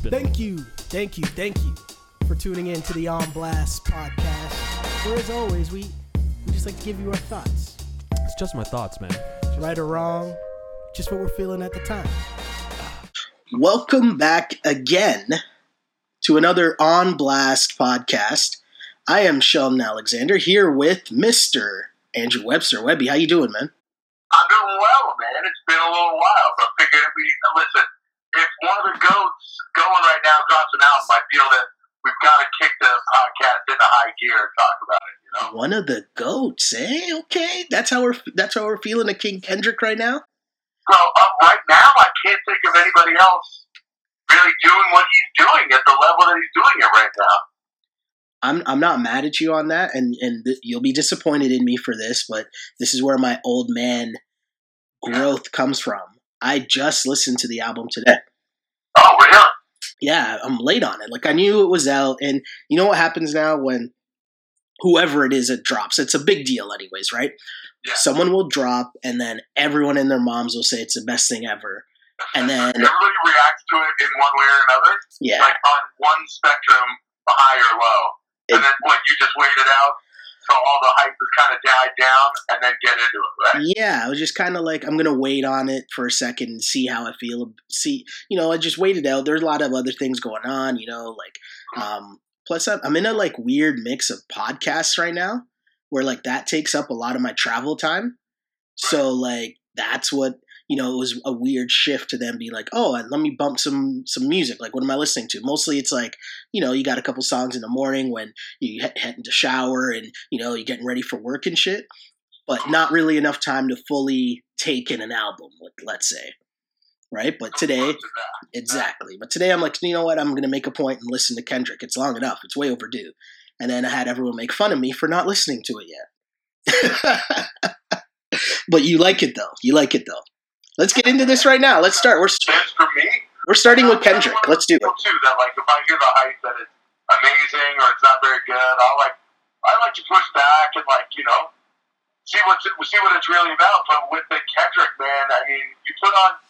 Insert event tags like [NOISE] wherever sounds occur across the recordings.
spit. Thank you, thank you, thank you for tuning in to the On Blast podcast. Where, as always, we, we just like to give you our thoughts, It's just my thoughts, man. right or wrong, just what we're feeling at the time. Welcome back again to another On Blast podcast. I am Sheldon Alexander here with Mr. Andrew Webster. Webby, how you doing, man? I'm doing well, man. It's been a little while, but I figured we listen. If one of the goats going right now drops an album, I feel that we've got to kick the podcast into high gear and talk about it. You know, One of the goats, eh? Okay, that's how we're that's how we're feeling a King Kendrick right now. so uh, right now, I can't think of anybody else really doing what he's doing at the level that he's doing it right now. I'm I'm not mad at you on that, and and th- you'll be disappointed in me for this, but this is where my old man growth comes from. I just listened to the album today. Oh, really? Yeah, I'm late on it. Like I knew it was out, and you know what happens now when whoever it is it drops. It's a big deal, anyways, right? Yeah. Someone will drop, and then everyone and their moms will say it's the best thing ever. And then, Everybody reacts to it in one way or another, yeah, like on one spectrum, high or low. It- And then what? You just wait it out all the hype has kind of died down, and then get into it, right? yeah. I was just kind of like, I'm gonna wait on it for a second and see how I feel. See, you know, I just waited out. There's a lot of other things going on, you know, like, um, plus I'm I'm in a like weird mix of podcasts right now, where like that takes up a lot of my travel time. So like that's what you know. It was a weird shift to then be like, oh, let me bump some some music. Like, what am I listening to? Mostly, it's like you know, you got a couple songs in the morning when you head, head into shower and you know you're getting ready for work and shit. But not really enough time to fully take in an album. Like, let's say, right? But today, to. Exactly. But today I'm like, you know what? I'm going to make a point and listen to Kendrick. It's long enough. It's way overdue. And then I had everyone make fun of me for not listening to it yet. [LAUGHS] but you like it though. You like it though. Let's get into this right now. Let's start. We're for me, we're starting with Kendrick. Let's do it. Too that like if I hear the hype that it's amazing or it's not very good, I like I like to push back and like you know see what's see what it's really about. But with the Kendrick man, I mean, you put on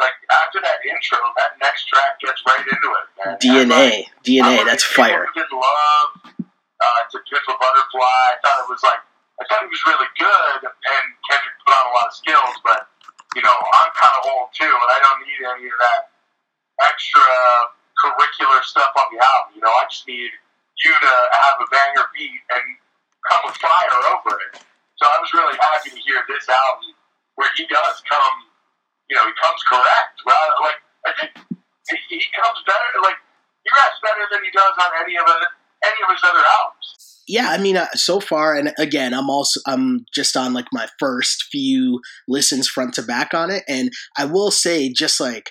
like after that intro, that next track gets right into it. Man. DNA. I DNA. That's fire. In love uh, to Pimp a Butterfly. I thought it was like I thought it was really good, and Kendrick put on a lot of skills. But you know, I'm kind of old too, and I don't need any of that extra curricular stuff on the album. You know, I just need you to have a banger beat and come with fire over it. So I was really happy to hear this album where he does come, you know, he comes correct. Well, like I think he, he comes better, like he raps better than he does on any of it, any of his other albums. Yeah, I mean, uh, so far, and again, I'm also I'm just on like my first few listens front to back on it, and I will say, just like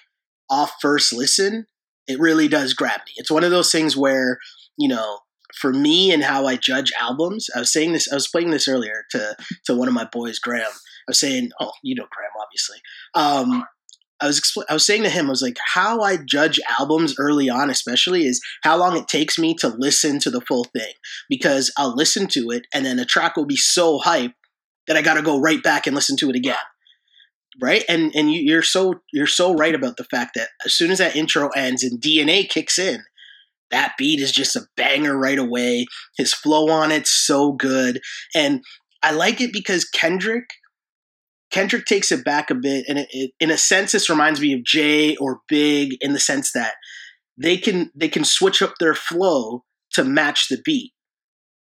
off first listen, it really does grab me. It's one of those things where you know, for me and how I judge albums, I was saying this, I was playing this earlier to to one of my boys, Graham. I was saying, oh, you know Graham, obviously. Um, I was expl- I was saying to him, I was like, how I judge albums early on, especially, is how long it takes me to listen to the full thing because I'll listen to it and then a track will be so hype that I got to go right back and listen to it again. Right, and and you, you're so you're so right about the fact that as soon as that intro ends and DNA kicks in, that beat is just a banger right away. His flow on it's so good, and I like it because Kendrick Kendrick takes it back a bit, and it, it, in a sense, this reminds me of Jay or Big in the sense that they can they can switch up their flow to match the beat.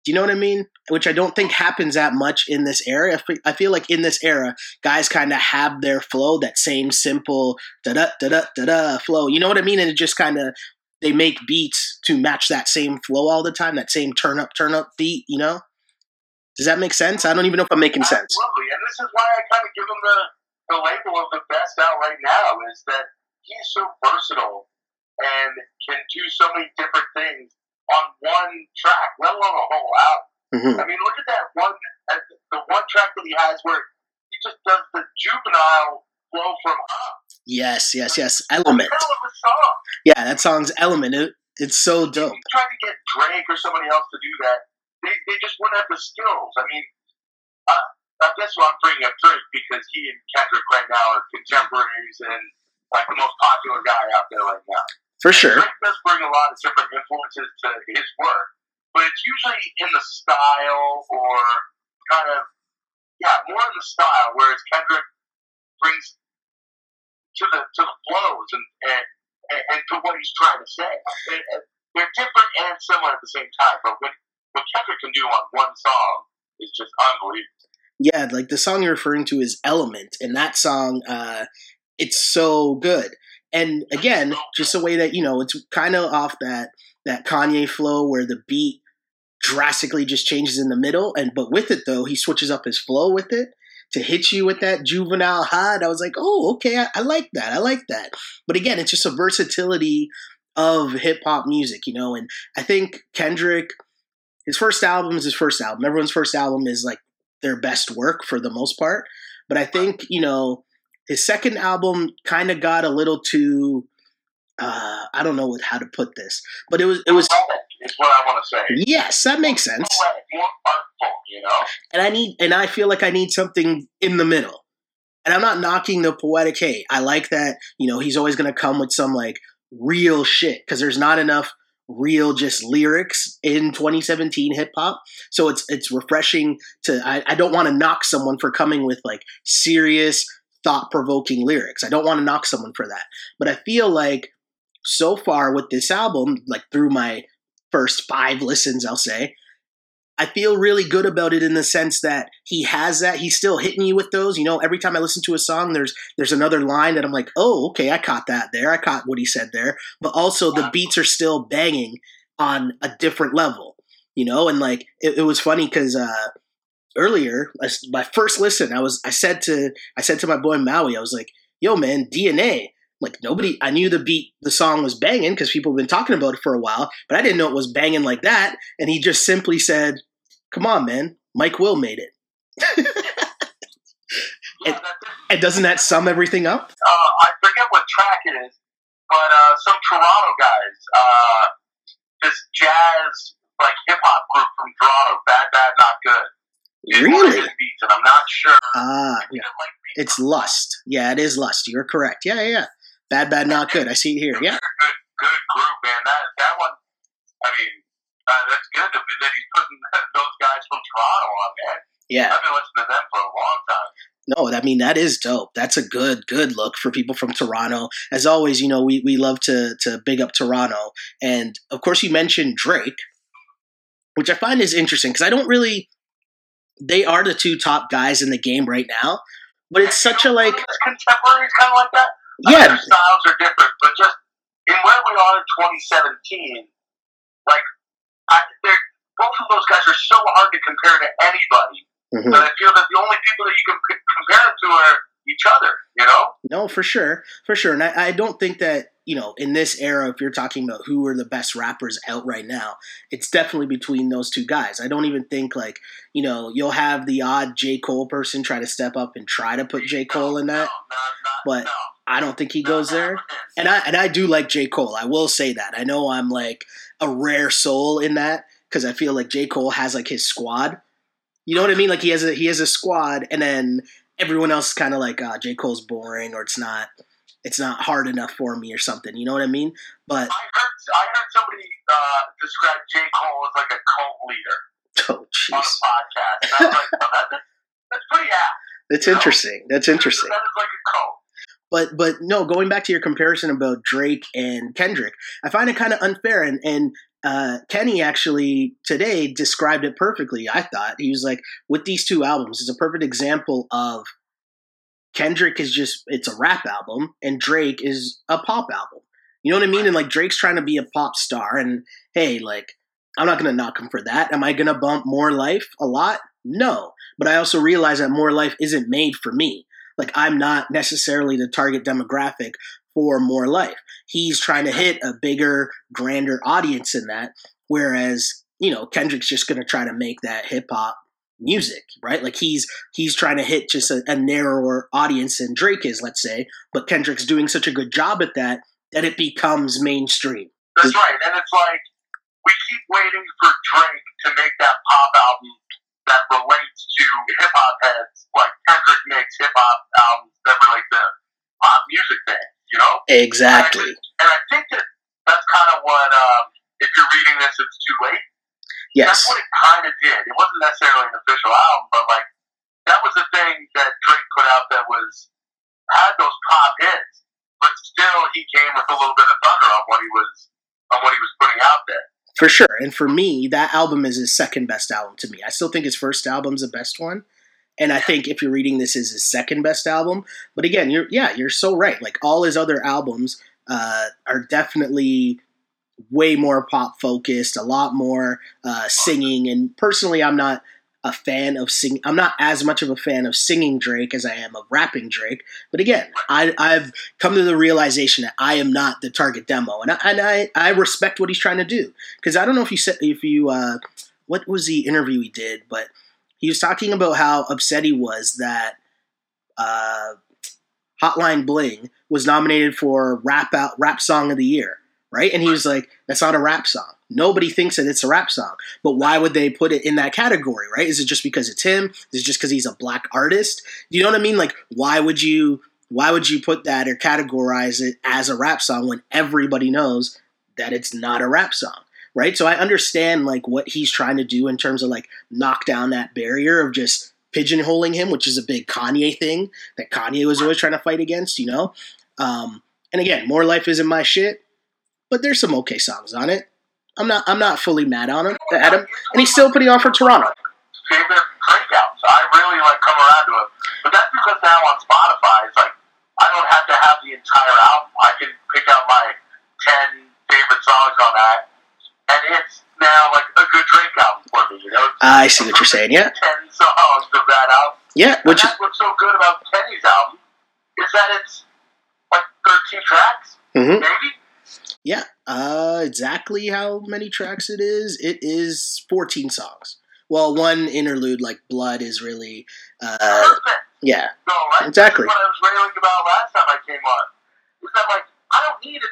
Do you know what I mean? Which I don't think happens that much in this era. I feel like in this era, guys kind of have their flow, that same simple da da da da da da flow. You know what I mean? And it just kind of they make beats to match that same flow all the time, that same turn up turn up beat. You know? Does that make sense? I don't even know if I'm making sense. Absolutely, and this is why I kind of give him the, the label of the best out right now is that he's so versatile and can do so many different things on one track, let alone a whole album. hmm I mean, look at that one, at the one track that he has where he just does the juvenile flow from up. Yes, yes, yes. Element. Hell of a song. Yeah, that song's Element. It, it's so dope. You try to get Drake or somebody else to do that, they, they just wouldn't have the skills. I mean, uh, uh, that's why I'm bringing up Drake because he and Kendrick right now are contemporaries and like the most popular guy out there right now. For sure. Drake does bring a lot of different influences to his work, but it's usually in the style or kind of yeah, more in the style. Whereas Kendrick brings to the to the flows and and, and, and to what he's trying to say. And, and they're different and similar at the same time. But what what Kendrick can do on one song is just unbelievable. Yeah, like the song you're referring to is Element, and that song, uh, it's so good. And again, just a way that you know, it's kind of off that that Kanye flow where the beat drastically just changes in the middle, and but with it though, he switches up his flow with it to hit you with that juvenile hot. I was like, oh, okay, I, I like that. I like that. But again, it's just a versatility of hip hop music, you know. And I think Kendrick, his first album is his first album. Everyone's first album is like their best work for the most part. But I think, you know, his second album kind of got a little too uh, I don't know what, how to put this, but it was it was is what I want to say. Yes, that makes sense. More artful, you know. And I need and I feel like I need something in the middle. And I'm not knocking the poetic. Hey, I like that. You know, he's always going to come with some like real shit because there's not enough real just lyrics in 2017 hip hop. So it's it's refreshing to I, I don't want to knock someone for coming with like serious thought provoking lyrics. I don't want to knock someone for that. But I feel like so far with this album, like through my first five listens, I'll say, I feel really good about it in the sense that he has that. He's still hitting you with those. You know, every time I listen to a song, there's there's another line that I'm like, oh, okay, I caught that there. I caught what he said there. But also the beats are still banging on a different level. You know, and like it, it was funny because uh, earlier, my first listen, I was I said to I said to my boy Maui, I was like, yo man, DNA like nobody i knew the beat the song was banging because people have been talking about it for a while but i didn't know it was banging like that and he just simply said come on man mike will made it [LAUGHS] and, and, doesn't that sum everything up uh, i forget what track it is but uh, some toronto guys uh, this jazz like hip-hop group from toronto bad bad not good really beats, and i'm not sure ah yeah. It it's lust yeah it is lust you're correct yeah yeah, yeah. Bad, bad, not good. I see it here. Yeah. Good, good group, man. That that one. I mean, uh, that's good that he's putting [LAUGHS] those guys from Toronto on, man. Yeah. I've been listening to them for a long time. No, I mean that is dope. That's a good, good look for people from Toronto. As always, you know, we, we love to to big up Toronto. And of course you mentioned Drake, which I find is interesting because I don't really they are the two top guys in the game right now. But it's such a like contemporaries kind of like that yeah. Their styles are different, but just in where we are in 2017, like I, both of those guys are so hard to compare to anybody. Mm-hmm. That I feel that the only people that you can c- compare it to are each other. You know? No, for sure, for sure. And I, I don't think that you know in this era, if you're talking about who are the best rappers out right now, it's definitely between those two guys. I don't even think like you know you'll have the odd J Cole person try to step up and try to put J Cole in that, no, not, but. I don't think he goes there. And I and I do like J. Cole. I will say that. I know I'm like a rare soul in that because I feel like J. Cole has like his squad. You know what I mean? Like he has a he has a squad, and then everyone else is kind of like, uh, J. Cole's boring, or it's not it's not hard enough for me, or something. You know what I mean? But I heard I heard somebody uh, describe J. Cole as like a cult leader. [LAUGHS] Oh, jeez. On a podcast. And I was like, oh, that, that's pretty apt. That's interesting. That's interesting. That is like a cult. But but no, going back to your comparison about Drake and Kendrick, I find it kind of unfair. And and uh, Kenny actually today described it perfectly. I thought he was like, with these two albums, it's a perfect example of Kendrick is just it's a rap album, and Drake is a pop album. You know what I mean? And like Drake's trying to be a pop star, and hey, like I'm not gonna knock him for that. Am I gonna bump More Life a lot? No, but I also realize that More Life isn't made for me. Like I'm not necessarily the target demographic for more life. He's trying to hit a bigger, grander audience in that. Whereas, you know, Kendrick's just gonna try to make that hip hop music, right? Like he's he's trying to hit just a, a, narrower audience than Drake is, let's say. But Kendrick's doing such a good job at that that it becomes mainstream. That's right, and it's like we keep waiting for Drake to make that pop album that relates to hip hop heads, like Kendrick makes hip hop albums that relate to pop music fans, you know? Exactly. And I, and I think that that's kind of what um, if you're reading this, it's too late. Yes. That's what it kind of did. It wasn't necessarily an official album, but like that was the thing that Drake put out that was had those pop hits, but still he came with a little bit of thunder on what he was on what he was putting out there. For sure. And for me, that album is his second best album to me. I still think his first album's the best one. And I think if you're reading this is his second best album. But again, you're yeah, you're so right. Like all his other albums uh, are definitely way more pop focused, a lot more uh, singing. And personally, I'm not a fan of sing. I'm not as much of a fan of singing Drake as I am of rapping Drake. But again, I, I've come to the realization that I am not the target demo, and I and I, I respect what he's trying to do because I don't know if you said if you uh, what was the interview he did, but he was talking about how upset he was that uh, Hotline Bling was nominated for rap out rap song of the year, right? And he was like, "That's not a rap song. Nobody thinks that it's a rap song. But why would they put it in that category, right? Is it just because it's him? Is it just because he's a black artist? You know what I mean? Like, why would you why would you put that or categorize it as a rap song when everybody knows that it's not a rap song?" Right? So I understand like what he's trying to do in terms of like knock down that barrier of just pigeonholing him, which is a big Kanye thing that Kanye was always trying to fight against, you know? Um, and again, More Life isn't my shit, but there's some okay songs on it. I'm not I'm not fully mad on him at him, and he's still putting on for Toronto. Favorite breakouts. I really like come around to it, but that's because now on Spotify, it's like I don't have to have the entire album. I can pick out my ten favorite songs on that, and it's now like a good Drake album for me. You know, It's I see what you're saying. Yeah, ten songs of that album. yeah. Which is what's so good about Kenny's album is that it's like thirteen tracks, mhm. maybe. Yeah. Uh, exactly how many tracks it is? It is 14 songs. Well, one interlude like Blood is really uh, yeah. No, right? Exactly. What I was railing about last time I came on. Is that like I don't need a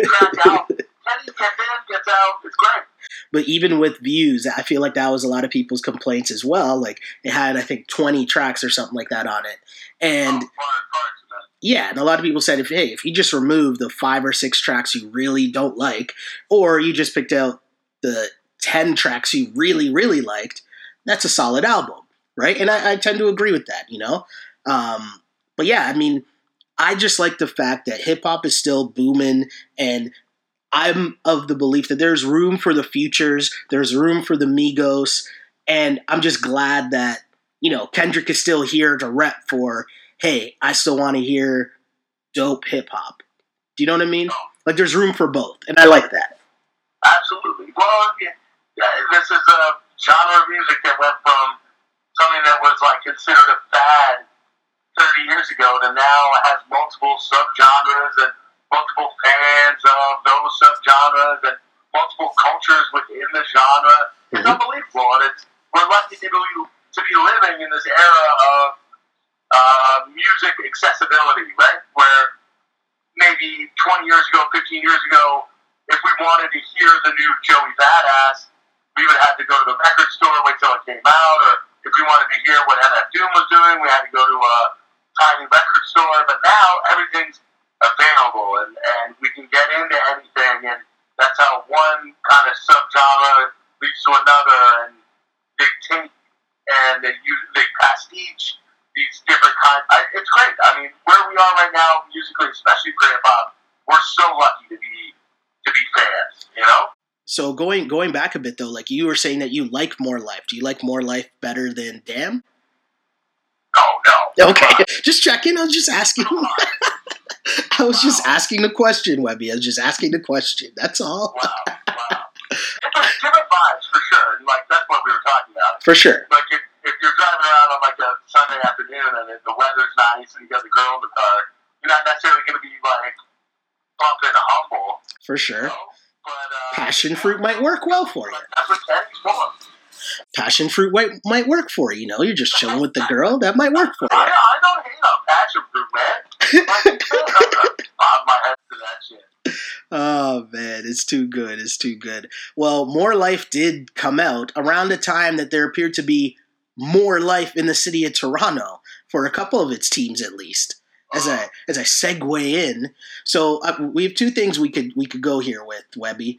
22 track album. Kenny gets in, gets out. It's great. But even with views, I feel like that was a lot of people's complaints as well. Like it had, I think, 20 tracks or something like that on it. And oh, far, far too many. Yeah, and a lot of people said if hey, if you just remove the five or six tracks you really don't like, or you just picked out the 10 tracks you really, really liked, that's a solid album, right? And I, I tend to agree with that, you know? Um, but yeah, I mean, I just like the fact that hip hop is still booming and I'm of the belief that there's room for the futures, there's room for the Migos, and I'm just glad that, you know, Kendrick is still here to rep for, hey, I still want to hear dope hip hop. Do you know what I mean? Like there's room for both, and I like that. Absolutely. Well, yeah, this is a genre of music that went from something that was like considered a fad 30 years ago to now has multiple subgenres and multiple fans of those subgenres and multiple cultures within the genre. It's Mhm. unbelievable, and it's we're lucky to be to be living in this era of uh, music accessibility, right? Where maybe 20 years ago, 15 years ago, if we wanted to hear the new Joey Badass, we would have to go to the record store, wait till it came out, or if we wanted to hear what MF Doom was doing, we had to go to a tiny record store. But now everything's available, and, and we can get into anything, and that's how one kind of subgenre leads to another, and they take and they use they pastiche these different kinds. I, it's great. I mean, where we are right now, musically, especially for hip hop, we're so lucky to be to be fans. You know? So going going back a bit though, like you were saying that you like More Life. Do you like More Life better than Damn? Oh no. Okay, [LAUGHS] just checking. I was just asking. [LAUGHS] I was just asking the question, Webby. I was just asking the question. That's all. Wow. Wow. [LAUGHS] Different, different vibes for sure, like that's what we were talking about. For sure. Like if, if you're driving around on like a Sunday afternoon and the weather's nice and you got the girl in the car, you're not necessarily going to be like bumping a humble. For You sure. know? But, uh, Passion fruit might work well for you. Like, that's what Kenny's for. Passion fruit might, might work for you. You know, you're just chilling with the girl. That might work for you. I don't hate on passion fruit, man. Like I'm gonna bob my head to that shit. Oh man, it's too good. It's too good. Well, More Life did come out around the time that there appeared to be more life in the city of Toronto for a couple of its teams, at least. as I [SIGHS] as I segue in. So uh, we have two things we could we could go here with Webby.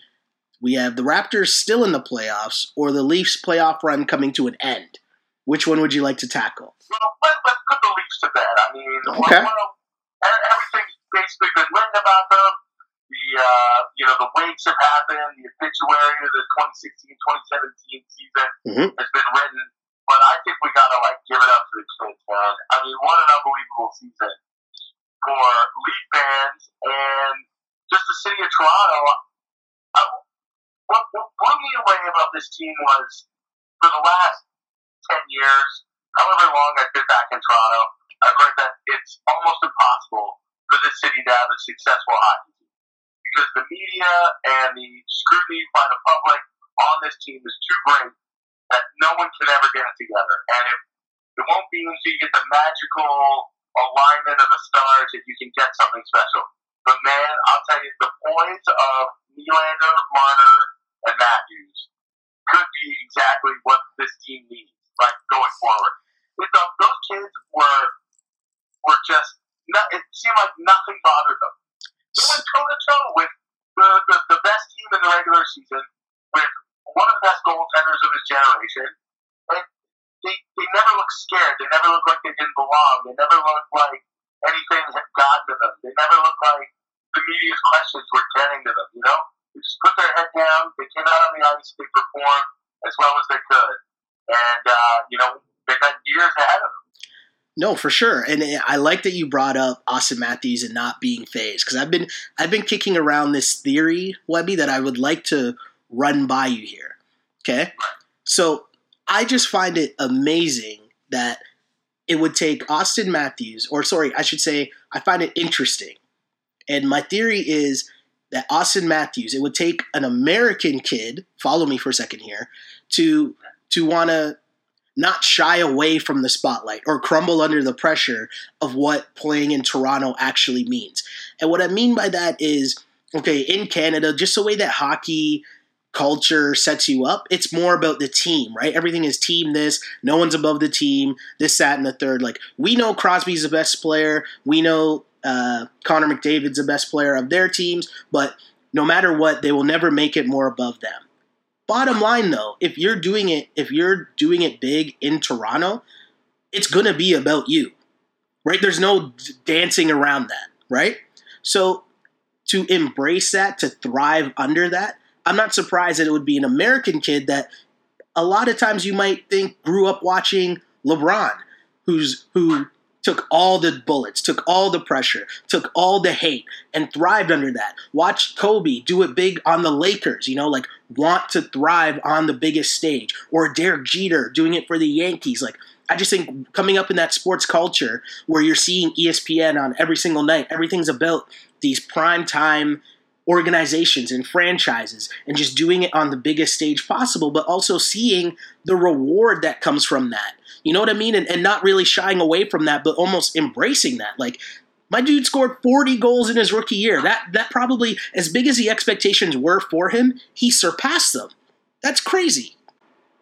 We have the Raptors still in the playoffs, or the Leafs playoff run coming to an end. Which one would you like to tackle? Well, let, let's put the Leafs to bed. I mean, Okay. well, everything's basically been written about them. The uh, you know the wakes have happened. The obituary of the 2016-2017 season Mhm. has been written. But I think we gotta like give it up to the kids, man. I mean, what an unbelievable season for Leaf fans and just the city of Toronto. I, what, what blew me away about this team was for the last 10 years, however long I've been back in Toronto, I've heard that it's almost impossible for this city to have a successful hockey team. Because the media and the scrutiny by the public on this team is too great that no one can ever get it together. And it, it won't be until you get the magical alignment of the stars that you can get something special. But man, I'll tell you, the poise of Nylander, Marner, and Matthews could be exactly what this team needs, like going forward. The, those kids were were just, not, it seemed like nothing bothered them. They went toe to toe with the, the, the best team in the regular season, with one of the best goaltenders of his generation. And they, they never looked scared. They never looked like they didn't belong. They never looked like anything had gotten to them. They never looked like the media's questions were getting to them, you know? They just put their head down. They came out on the ice. They performed as well as they could. And, uh, you know, they got years ahead of them. No, for sure, and I like that you brought up Auston Matthews and not being phased because I've been I've been kicking around this theory, Webby, that I would like to run by you here. Okay, so I just find it amazing that it would take Auston Matthews, or sorry, I should say, I find it interesting, and my theory is that Auston Matthews, it would take an American kid. Follow me for a second here, to to want to not shy away from the spotlight or crumble under the pressure of what playing in Toronto actually means. And what I mean by that is, okay, in Canada, just the way that hockey culture sets you up, it's more about the team, right? Everything is team this, no one's above the team, this, that, and the third. Like, we know Crosby's the best player, we know uh, Connor McDavid's the best player of their teams, but no matter what, they will never make it more above them. Bottom line though, if you're doing it, if you're doing it big in Toronto, it's going to be about you. Right? There's no dancing around that, right? So to embrace that, to thrive under that, I'm not surprised that it would be an American kid that a lot of times you might think grew up watching LeBron, who's who took all the bullets, took all the pressure, took all the hate, and thrived under that. Watch Kobe do it big on the Lakers, you know, like want to thrive on the biggest stage, or Derek Jeter doing it for the Yankees. Like, I just think coming up in that sports culture where you're seeing ESPN on every single night, everything's about these prime time organizations and franchises and just doing it on the biggest stage possible, but also seeing the reward that comes from that. You know what I mean? And, and not really shying away from that, but almost embracing that. Like, my dude scored 40 goals in his rookie year. That that probably, as big as the expectations were for him, he surpassed them. That's crazy.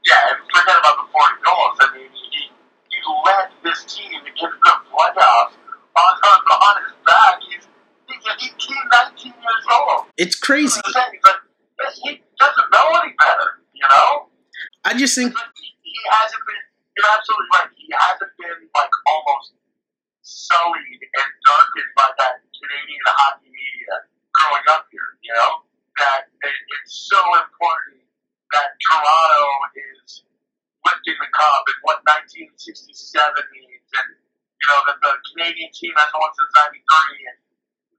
Yeah, and forget about the 40 goals. I mean, he, he led this team into the playoffs on, on, his back. He's, he's 18, 19 years old. It's crazy. He doesn't know any better, you know? I just think He hasn't been, you're absolutely right, he hasn't been, like, almost sullied and darkened by that Canadian hockey media growing up here, you know? That it, it's so important that Toronto is lifting the cup and what 1967 means, and you know that the Canadian team hasn't won since '93, and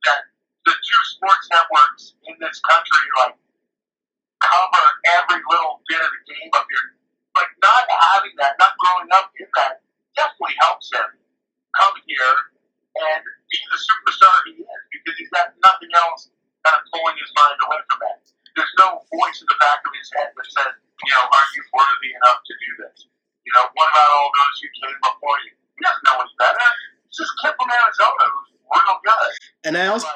that the two sports networks in this country like cover every little bit of the game up here. Like not having that, not growing up in that, definitely helps him come here and be the superstar he is because he's got nothing else kind of pulling his mind away from that. There's no voice in the back of his head that says, you know, are you worthy enough to do this? You know, what about all those who came before you? He doesn't know any better. He's just kid from Arizona. And I also.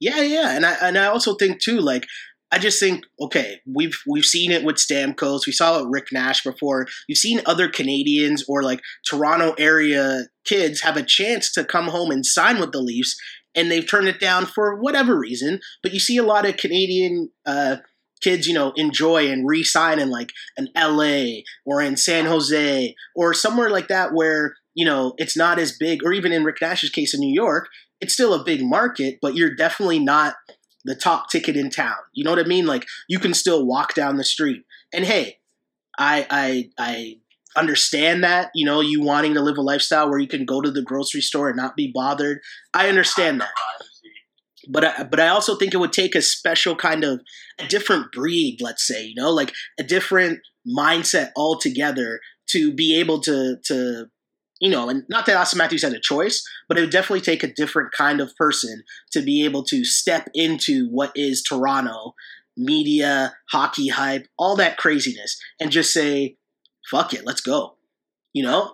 Yeah, yeah, and I and I also think too, like I just think okay, we've we've seen it with Stamkos, we saw it with Rick Nash before. You've seen other Canadians or like Toronto area kids have a chance to come home and sign with the Leafs, and they've turned it down for whatever reason. But you see a lot of Canadian uh, kids, you know, enjoy and re-sign in like an LA or in San Jose or somewhere like that where you know it's not as big, or even in Rick Nash's case in New York, it's still a big market, but you're definitely not the top ticket in town. You know what I mean? Like you can still walk down the street. And hey, I I I understand that, you know, you wanting to live a lifestyle where you can go to the grocery store and not be bothered. I understand that. But I, but I also think it would take a special kind of a different breed, let's say, you know, like a different mindset altogether to be able to to you know, and not that Auston Matthews had a choice, but it would definitely take a different kind of person to be able to step into what is Toronto media, hockey hype, all that craziness, and just say, fuck it, let's go. You know?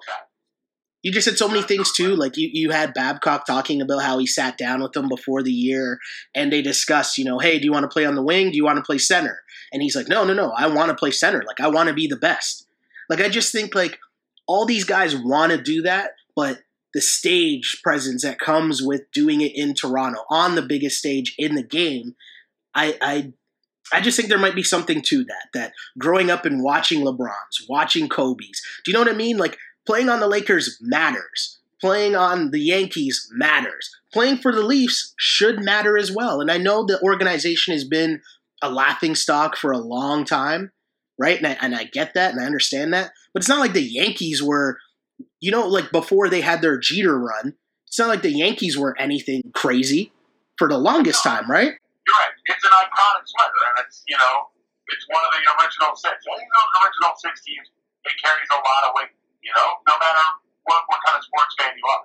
You just said so many things too. Like you, you had Babcock talking about how he sat down with them before the year and they discussed, you know, hey, do you want to play on the wing? Do you want to play center? And he's like, no, no, no, I want to play center. Like I want to be the best. Like I just think like all these guys want to do that, but the stage presence that comes with doing it in Toronto on the biggest stage in the game, I, I I just think there might be something to that. That growing up and watching LeBrons, watching Kobe's, do you know what I mean? Like playing on the Lakers matters. Playing on the Yankees matters. Playing for the Leafs should matter as well. And I know the organization has been a laughing stock for a long time, right? And I, and I get that and I understand that. But it's not like the Yankees were, you know, like before they had their Jeter run. It's not like the Yankees were anything crazy for the longest time, right? You're right. It's an iconic sweater, and it's you know, it's one of the original six. Any of those original six teams, it carries a lot of weight. You know, no matter what, what kind of sports fan you are.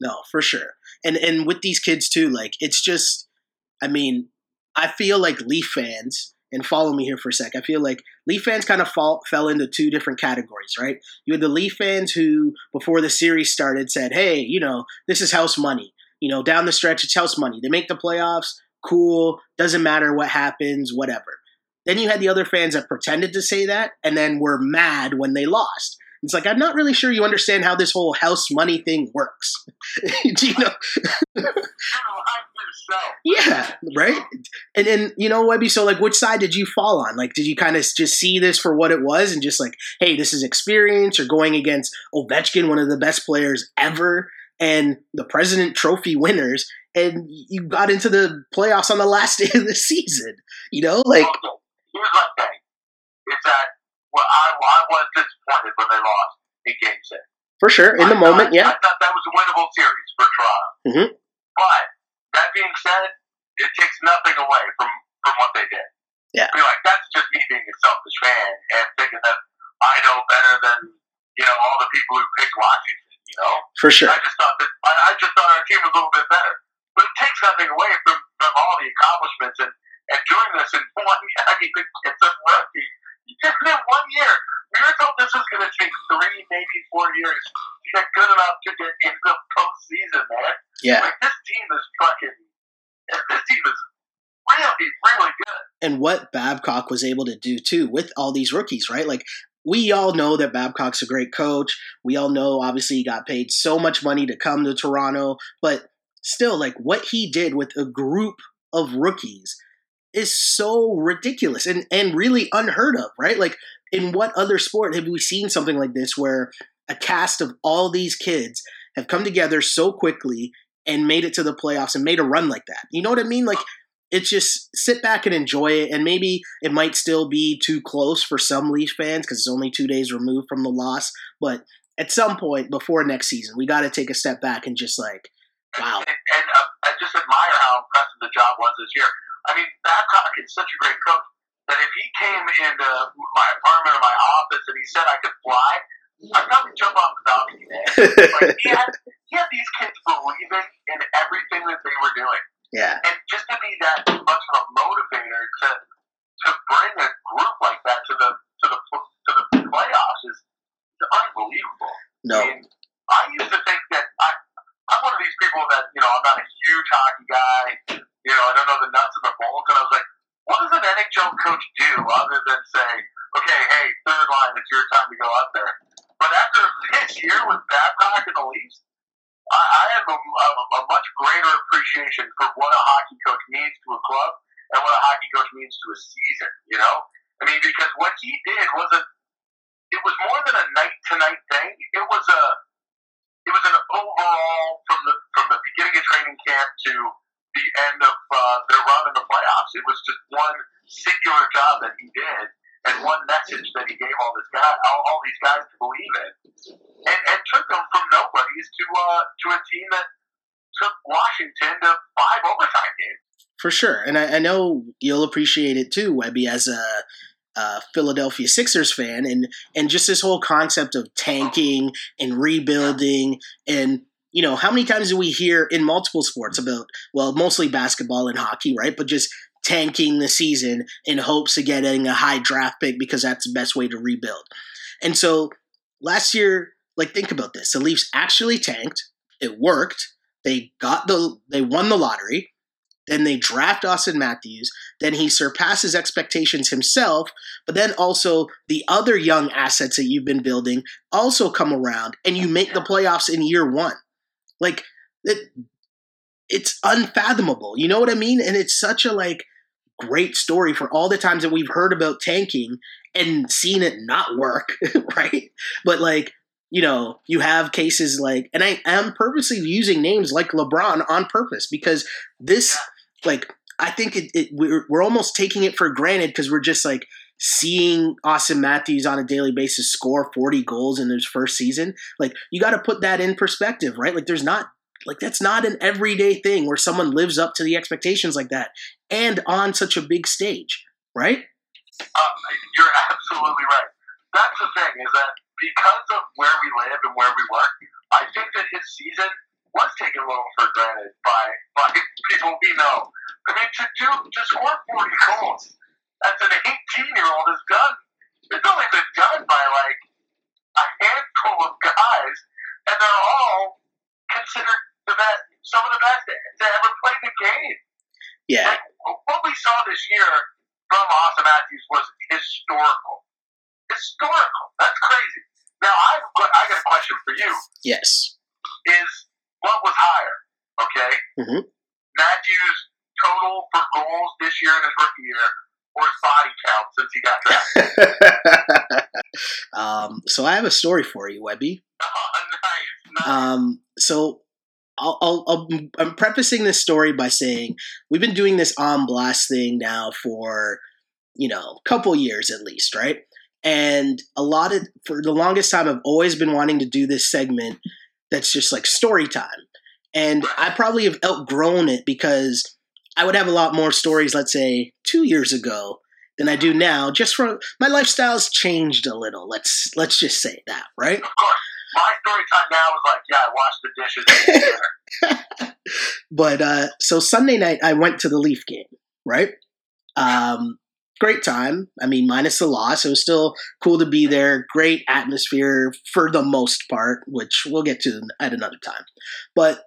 No, for sure. And and with these kids too, like it's just, I mean, I feel like Leaf fans. And follow me here for a sec. I feel like Leaf fans kind of fall, fell into two different categories, right? You had the Leaf fans who, before the series started, said, "Hey, you know, this is house money. You know, down the stretch, it's house money. They make the playoffs cool, doesn't matter what happens, whatever. Then you had the other fans that pretended to say that and then were mad when they lost. It's like I'm not really sure you understand how this whole house money thing works. [LAUGHS] Do you know? yeah, right. And then you know, Webby. So, like, which side did you fall on? Like, did you kind of just see this for what it was, and just like, hey, this is experience, or going against Ovechkin, one of the best players ever, and the President Trophy winners, and you got into the playoffs on the last day of the season. You know, like here's my thing: is that well, I, I was disappointed when they lost in Game Six. For sure, in I the thought, moment, yeah. I thought that was a winnable series for Toronto. Mhm. But that being said, it takes nothing away from from what they did. Yeah. I mean, like that's just me being a selfish fan and thinking that I know better than you know all the people who picked Washington. You know. For sure. I just thought that I, I just thought our team was a little bit better. But it takes nothing away from, from all the accomplishments and, and doing this in [LAUGHS] one year. I mean, it's a rookie. You did in one year. Told this was going to take three, maybe four years to get good enough to get into the postseason, man. Yeah. Like, this team is fucking. This team is really, really good. and what Babcock was able to do too with all these rookies, right? Like we all know that Babcock's a great coach. We all know obviously he got paid so much money to come to Toronto, but still like what he did with a group of rookies is so ridiculous and and really unheard of, right? Like in what other sport have we seen something like this where a cast of all these kids have come together so quickly and made it to the playoffs and made a run like that? You know what I mean? Like it's just sit back and enjoy it. And maybe it might still be too close for some Leaf fans because it's only two days removed from the loss. But at some point before next season, we got to take a step back and just like, wow. And, and uh, I just admire how impressive the job was this year. I mean, Babcock is such a great coach that if he came into my apartment or my office and he said I could fly, I'd probably jump off the balcony, [LAUGHS] like, he, had, he had these kids believing in everything that they were doing. Yeah. And just to be that much of a motivator to to bring a group like that to the to the to the playoffs is unbelievable. No. I mean, I used to think that I I'm one of these people that you know I'm not a huge hockey guy. You know, I don't know the nuts and the bolts, and I was like, what does an NHL coach do other than say, okay, hey, third line, it's your time to go out there? But after this year with Babcock and the Leafs, I, I have a, a, a much greater appreciation for what a hockey coach means to a club and what a hockey coach means to a season. You know, I mean, because what he did wasn't, it was more than a night to night thing. It was a, it was an overall from the from the beginning of training camp to the end of uh, their run in the playoffs. It was just one singular job that he did and one message that he gave all this guy, all, all these guys to believe in, and, and took them from nobodies to uh, to a team that took Washington to five overtime games. For sure, and I, I know you'll appreciate it too, Webby, as a, a Philadelphia Sixers fan, and and just this whole concept of tanking and rebuilding, and you know how many times do we hear in multiple sports about well, mostly basketball and hockey, right? But just tanking the season in hopes of getting a high draft pick because that's the best way to rebuild. And so last year, like think about this. The Leafs actually tanked. It worked. They got the they won the lottery. Then they draft Auston Matthews. Then he surpasses expectations himself. But then also the other young assets that you've been building also come around and you make the playoffs in year one. Like it, it's unfathomable. You know what I mean? And it's such a like great story for all the times that we've heard about tanking and seen it not work, [LAUGHS] right? But like, you know, you have cases like, and I am purposely using names like LeBron on purpose because this, like, I think it, it we're, we're almost taking it for granted because we're just like seeing Auston Matthews on a daily basis score 40 goals in his first season. Like, you got to put that in perspective, right? Like, there's not like that's not an everyday thing where someone lives up to the expectations like that and on such a big stage, right? Uh, you're absolutely right. That's the thing is that because of where we live and where we work, I think that his season was taken a little for granted by by people we know. I mean, to do to score 40 goals as an 18 year old is done. It's only been done by like a handful of guys, and they're all considered the best, some of the best to ever play the game. Yeah. Like, what we saw this year from Auston Matthews was historical. Historical. That's crazy. Now, I've I got a question for you. Yes. Is what was higher? Okay. Mhm. Matthews total for goals this year in his rookie year, or his body count since he got drafted. [LAUGHS] um, so I have a story for you, Webby. oh, nice, nice. Um, so I'll, I'll, I'll, I'm prefacing this story by saying we've been doing this on blast thing now for you know a couple years at least, right? And a lot of for the longest time, I've always been wanting to do this segment that's just like story time, and I probably have outgrown it because I would have a lot more stories, let's say two years ago, than I do now. Just from my lifestyle's changed a little. Let's let's just say that, right? of course, my story time now is like, yeah, I washed the dishes. and ate dinner. [LAUGHS] But uh, so Sunday night, I went to the Leaf game, right? Um, great time. I mean, minus the loss, it was still cool to be there. Great atmosphere for the most part, which we'll get to at another time. But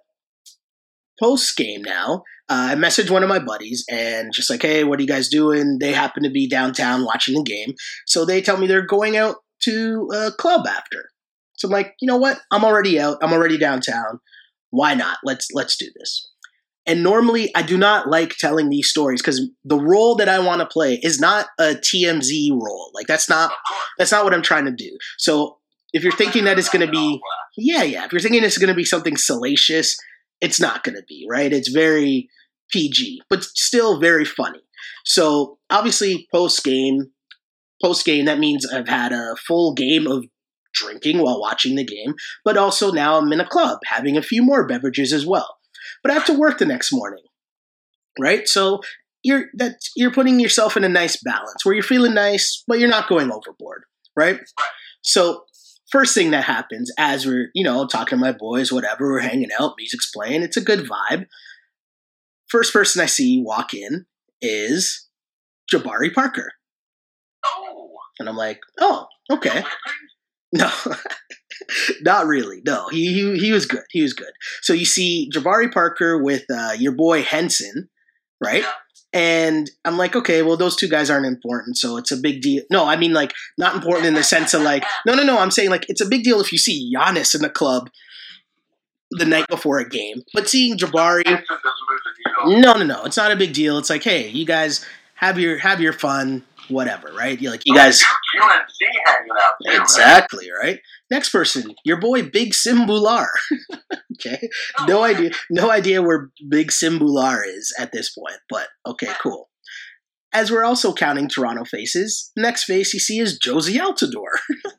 post game now, uh, I messaged one of my buddies and just like, hey, what are you guys doing? They happen to be downtown watching the game, so they tell me they're going out to a club after. So I'm like, you know what? I'm already out. I'm already downtown. Why not? Let's let's do this. And normally I do not like telling these stories because the role that I want to play is not a TMZ role. Like that's not that's not what I'm trying to do. So if you're thinking that it's going to be yeah, yeah, if you're thinking it's going to be something salacious, it's not going to be, right? It's very PG, but still very funny. So obviously post game, post game that means I've had a full game of drinking while watching the game, but also now I'm in a club having a few more beverages as well. But I have to work the next morning, right? So you're that you're putting yourself in a nice balance where you're feeling nice, but you're not going overboard, right? So first thing that happens as we're you know talking to my boys, whatever, we're hanging out, music's playing, it's a good vibe. First person I see walk in is Jabari Parker, Oh, and I'm like, oh, okay. [LAUGHS] No, not really. No, he, he he was good. He was good. So you see Jabari Parker with uh, your boy Henson, right? And I'm like, okay, well, those two guys aren't important, so it's a big deal. No, I mean, like, not important in the sense of like, no, no, no. I'm saying like, it's a big deal if you see Giannis in the club the night before a game, but seeing Jabari, Distance doesn't move the needle. no, no, no, it's not a big deal. It's like, hey, you guys have your have your fun, whatever, right? You're like, you guys, hanging out too. exactly, right? Next person, your boy Big Simbular. [LAUGHS] okay, oh, no idea, no idea where Big Simbular is at this point, but okay, cool. As we're also counting Toronto faces, next face you see is Jozy Altidore. [LAUGHS]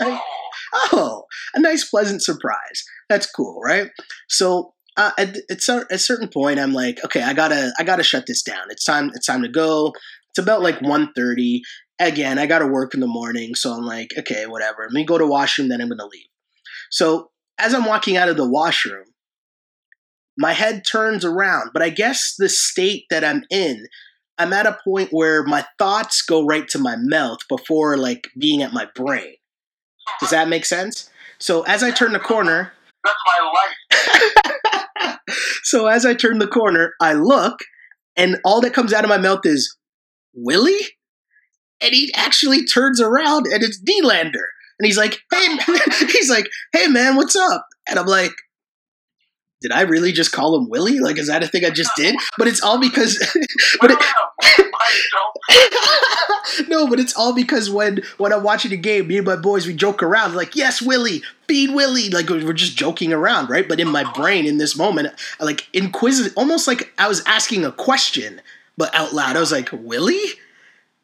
Like, oh. oh, a nice, pleasant surprise. That's cool, right? So uh, at, at, at a certain point, I'm like, okay, I gotta, I gotta shut this down. It's time, it's time to go. It's about like 1.30. Again, I gotta work in the morning, so I'm like, okay, whatever. Let me go to washroom, then I'm gonna leave. So as I'm walking out of the washroom, my head turns around, but I guess the state that I'm in, I'm at a point where my thoughts go right to my mouth before like being at my brain. Does that make sense? So as I turn the corner, That's my life. [LAUGHS] [LAUGHS] so as I turn the corner, I look, and all that comes out of my mouth is Willie, and he actually turns around, and it's Nylander, and he's like, "Hey," [LAUGHS] he's like, "Hey, man, what's up?" And I'm like. Did I really just call him Willie? Like, is that a thing I just did? But it's all because, [LAUGHS] but it, [LAUGHS] [LAUGHS] no, but it's all because when when I'm watching the game, me and my boys we joke around like, "Yes, Willie, feed Willie." Like we're just joking around, right? But in my brain, in this moment, I, like inquisitive, almost like I was asking a question, but out loud. I was like, "Willie."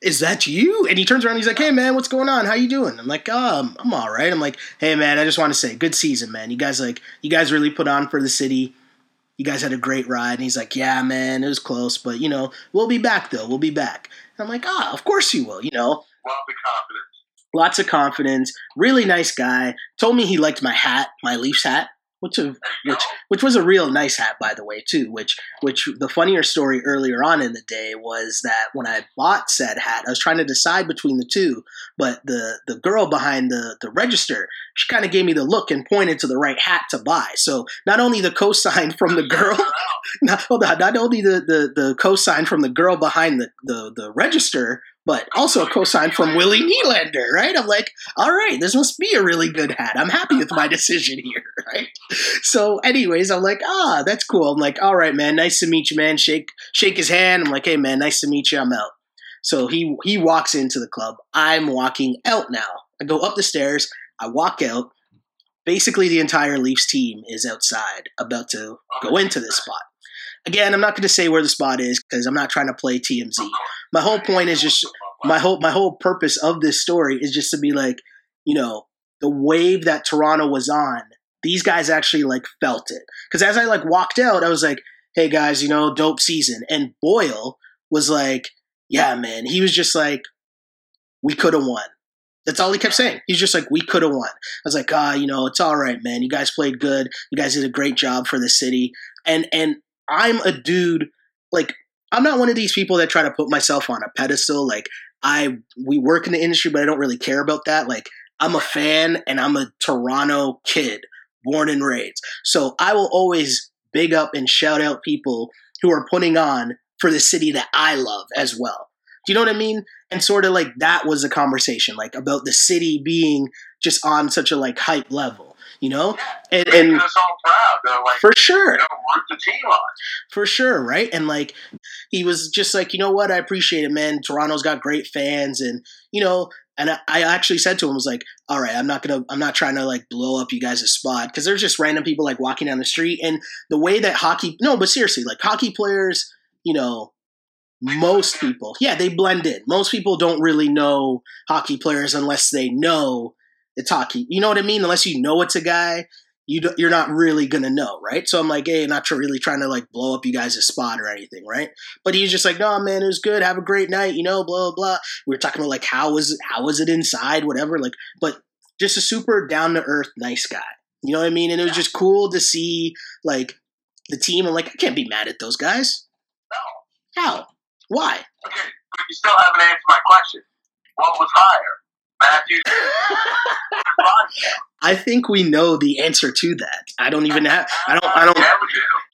Is that you? And he turns around. He's like, "Hey man, what's going on? How you doing?" I'm like, "Um, I'm all right." I'm like, "Hey man, I just want to say, good season, man. You guys like, you guys really put on for the city. You guys had a great ride." And he's like, "Yeah, man, it was close, but you know, we'll be back though. We'll be back." And I'm like, "Ah, of course you will. You know, Love the confidence. lots of confidence. Really nice guy. Told me he liked my hat, my Leafs hat, which which which was a real nice hat, by the way, too. Which which the funnier story earlier on in the day was that when I bought said hat, I was trying to decide between the two, but the the girl behind the the register, she kind of gave me the look and pointed to the right hat to buy. So not only the cosign from the girl [LAUGHS] not, hold on, not only the, the, the cosign from the girl behind the, the, the register, but also a cosign from Willie Nylander, right? I'm like, all right, this must be a really good hat. I'm happy with my decision here, [LAUGHS] right? So, anyways, I'm like, ah, that's cool. I'm like, all right, man, nice to meet you, man. Shake shake his hand. I'm like, hey, man, nice to meet you. I'm out. So he he walks into the club. I'm walking out now. I go up the stairs. I walk out. Basically, the entire Leafs team is outside, about to go into this spot. Again, I'm not going to say where the spot is because I'm not trying to play TMZ. My whole point is just my whole my whole purpose of this story is just to be like, you know, the wave that Toronto was on. These guys actually like felt it because as I like walked out, I was like, "Hey guys, you know, dope season." And Boyle was like, "Yeah, man." He was just like, "We could have won." That's all he kept saying. He's just like, "We could have won." I was like, "Ah, you know, it's all right, man. You guys played good. You guys did a great job for the city." And and I'm a dude like I'm not one of these people that try to put myself on a pedestal. Like I we work in the industry, but I don't really care about that. Like I'm a fan and I'm a Toronto kid, born and raised. So I will always big up and shout out people who are putting on for the city that I love as well. Do you know what I mean? And sort of like that was a conversation, like about the city being just on such a like hype level, you know? And, and us all proud. Like, for sure. you know, root the team on. For sure, right? And like he was just like, you know what, I appreciate it, man. Toronto's got great fans and you know, and I, I actually said to him, I was like, all right, I'm not gonna I'm not trying to like blow up you guys' spot because there's just random people like walking down the street and the way that hockey no, but seriously, like hockey players, you know, most people, yeah, they blend in. Most people don't really know hockey players unless they know it's hockey. You know what I mean? Unless you know it's a guy, you do, you're not really gonna know, right? So I'm like, hey, not tr- really trying to like blow up you guys' spot or anything, right? But he's just like, no, man, it was good. Have a great night, you know, blah blah. blah. We were talking about like how was how was it inside, whatever, like, but just a super down to earth, nice guy. You know what I mean? And it was just cool to see like the team. I'm like, I can't be mad at those guys. No. How? Why? Okay, but you still haven't answered my question. What was higher, Matthews. [LAUGHS] I think we know the answer to that. I don't even have. I don't. I don't.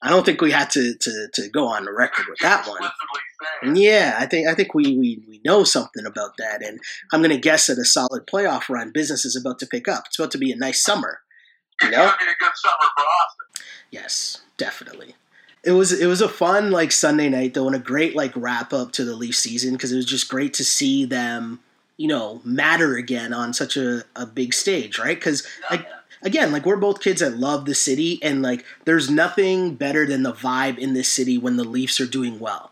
I don't think we had to to, to go on the record with that one. Yeah, I think I think we, we we know something about that, and I'm gonna guess that a solid playoff run business is about to pick up. It's about to be a nice summer. You It's know? gonna be a good summer for Auston. Yes, definitely. It was it was a fun like Sunday night though, and a great like wrap up to the Leaf season because it was just great to see them, you know, matter again on such a, a big stage, right? Because oh, like again, like we're both kids that love the city, and like there's nothing better than the vibe in this city when the Leafs are doing well,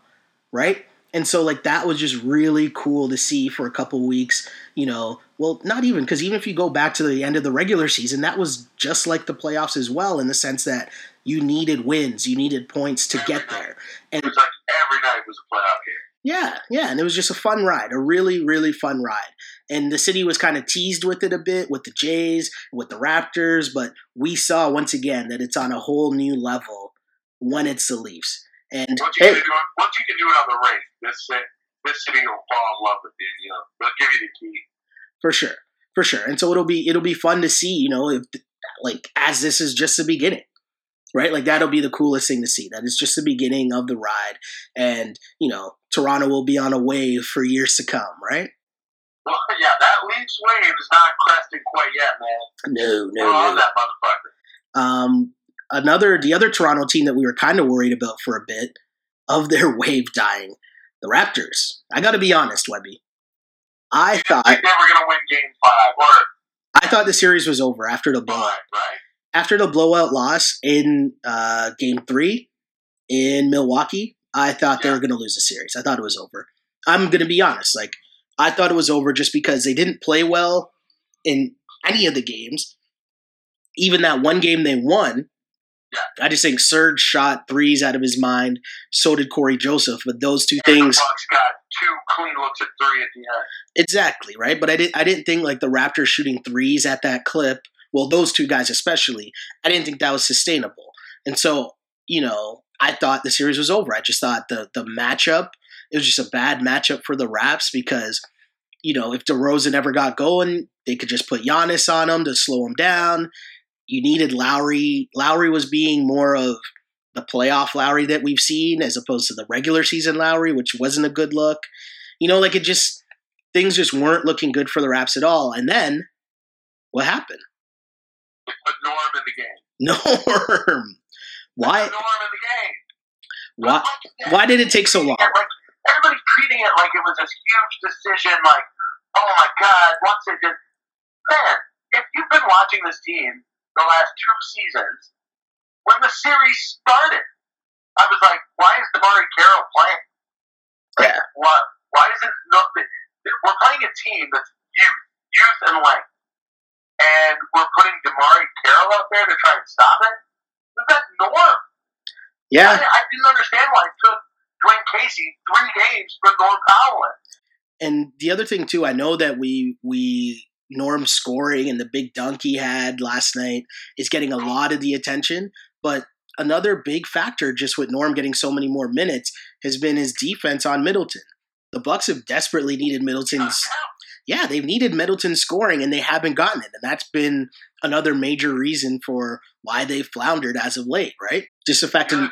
right? And so like that was just really cool to see for a couple weeks, you know. Well, not even because even if you go back to the end of the regular season, that was just like the playoffs as well, in the sense that you needed wins, you needed points to get there. It was like every night was a playoff game. Yeah, yeah, and it was just a fun ride, a really, really fun ride. And the city was kind of teased with it a bit with the Jays, with the Raptors, but we saw once again that it's on a whole new level when it's the Leafs. And Once you, hey, can do it, once you can do it on the rink, this this city will fall in love with you. You know, they'll give you the key. for sure, for sure. And so it'll be it'll be fun to see, you know, if like as this is just the beginning. Right? Like that'll be the coolest thing to see. That it's just the beginning of the ride. And, you know, Toronto will be on a wave for years to come, right? Well, yeah, that Leafs wave is not crested quite yet, man. No, no, no. that motherfucker. Um, another, the other Toronto team that we were kind of worried about for a bit of their [LAUGHS] wave dying, the Raptors. I got to be honest, Webby. I thought they were going to win Game Five or I thought the series was over after the blowout. five, right? After the blowout loss in uh, Game Three in Milwaukee, I thought they were going to lose the series. I thought it was over. I'm going to be honest. Like I thought it was over just because they didn't play well in any of the games. Even that one game they won, Yeah. I just think Serge shot threes out of his mind. So did Cory Joseph. But those two And things, got two clean looks at three at the end. exactly right. But I didn't. I didn't think like the Raptors shooting threes at that clip. Well, those two guys especially. I didn't think that was sustainable. And so you know, I thought the series was over. I just thought the the matchup it was just a bad matchup for the Raps because you know if DeRozan ever got going, they could just put Giannis on him to slow him down. You needed Lowry. Lowry was being more of the playoff Lowry that we've seen as opposed to the regular season Lowry, which wasn't a good look. You know, like it just things just weren't looking good for the Raps at all. And then what happened? They put Norm in the game. [LAUGHS] Norm. Why? Norm in the game. Why? Why did it take so long? Like, everybody's treating it like it was this huge decision. Like, oh my god, once they did, man, if you've been watching this team the last two seasons, when the series started, I was like, why is DeMarre Carroll playing? Like, Yeah. Why? Why is it not? We're playing a team that's youth, youth and length, and we're putting DeMarre Carroll out there to try and stop it. Is that Norm? Yeah, I didn't understand why it took Dwane Casey three games for Norm Powell and the other thing too, I know that we we Norm scoring and the big dunk he had last night is getting a lot of the attention, but another big factor just with Norm getting so many more minutes has been his defense on Middleton. The Bucks have desperately needed Middleton's yeah, they've needed Middleton scoring and they haven't gotten it. And that's been another major reason for why they've floundered as of late, right? Just the fact that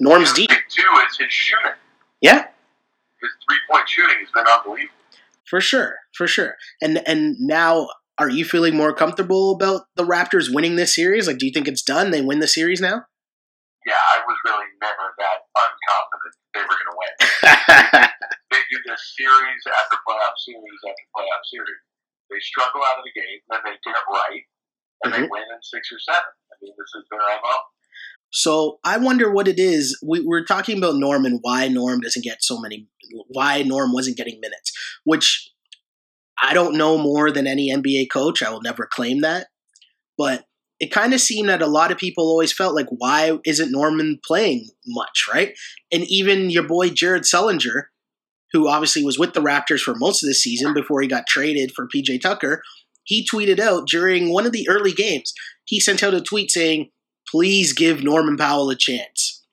Norm's deep. Two is his shooting. Yeah, His three point shooting has been unbelievable. for sure, for sure. And and now are you feeling more comfortable about the Raptors winning this series? Like do you think it's done? They win the series now? Yeah, I was really never that unconfident they were going to win. [LAUGHS] They do this series after playoff series after playoff series. They struggle out of the gate, then they get it right, and they Mhm. win in six or seven. I mean, this is their MO. So I wonder what it is. We, we're talking about Norm and why Norm doesn't get so many, why Norm wasn't getting minutes, which I don't know more than any NBA coach. I will never claim that. But it kind of seemed that a lot of people always felt like, why isn't Norman playing much, right? And even your boy Jared Sullinger, who obviously was with the Raptors for most of the season before he got traded for PJ Tucker, he tweeted out during one of the early games, he sent out a tweet saying, please give Norman Powell a chance.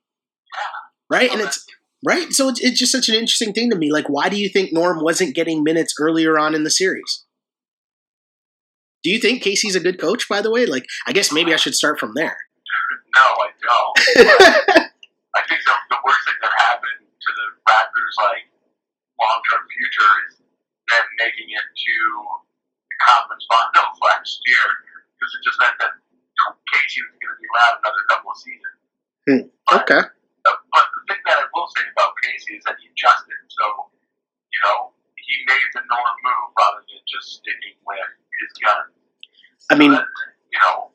Right? And it's right. So it's, it's just such an interesting thing to me. Like, why do you think Norm wasn't getting minutes earlier on in the series? Do you think Casey's a good coach? By the way, like I guess maybe I should start from there. No, I don't. [LAUGHS] I think the, the worst thing that happened to the Raptors, like long term future, is them making it to the conference finals [LAUGHS] last year because it just meant that Casey was going to be around another couple of seasons. Hmm. But, Okay. uh, but the thing that I will say about Casey is that he adjusted. So, you know, he made the norm move rather than just sticking with his gun. I mean, that, you know,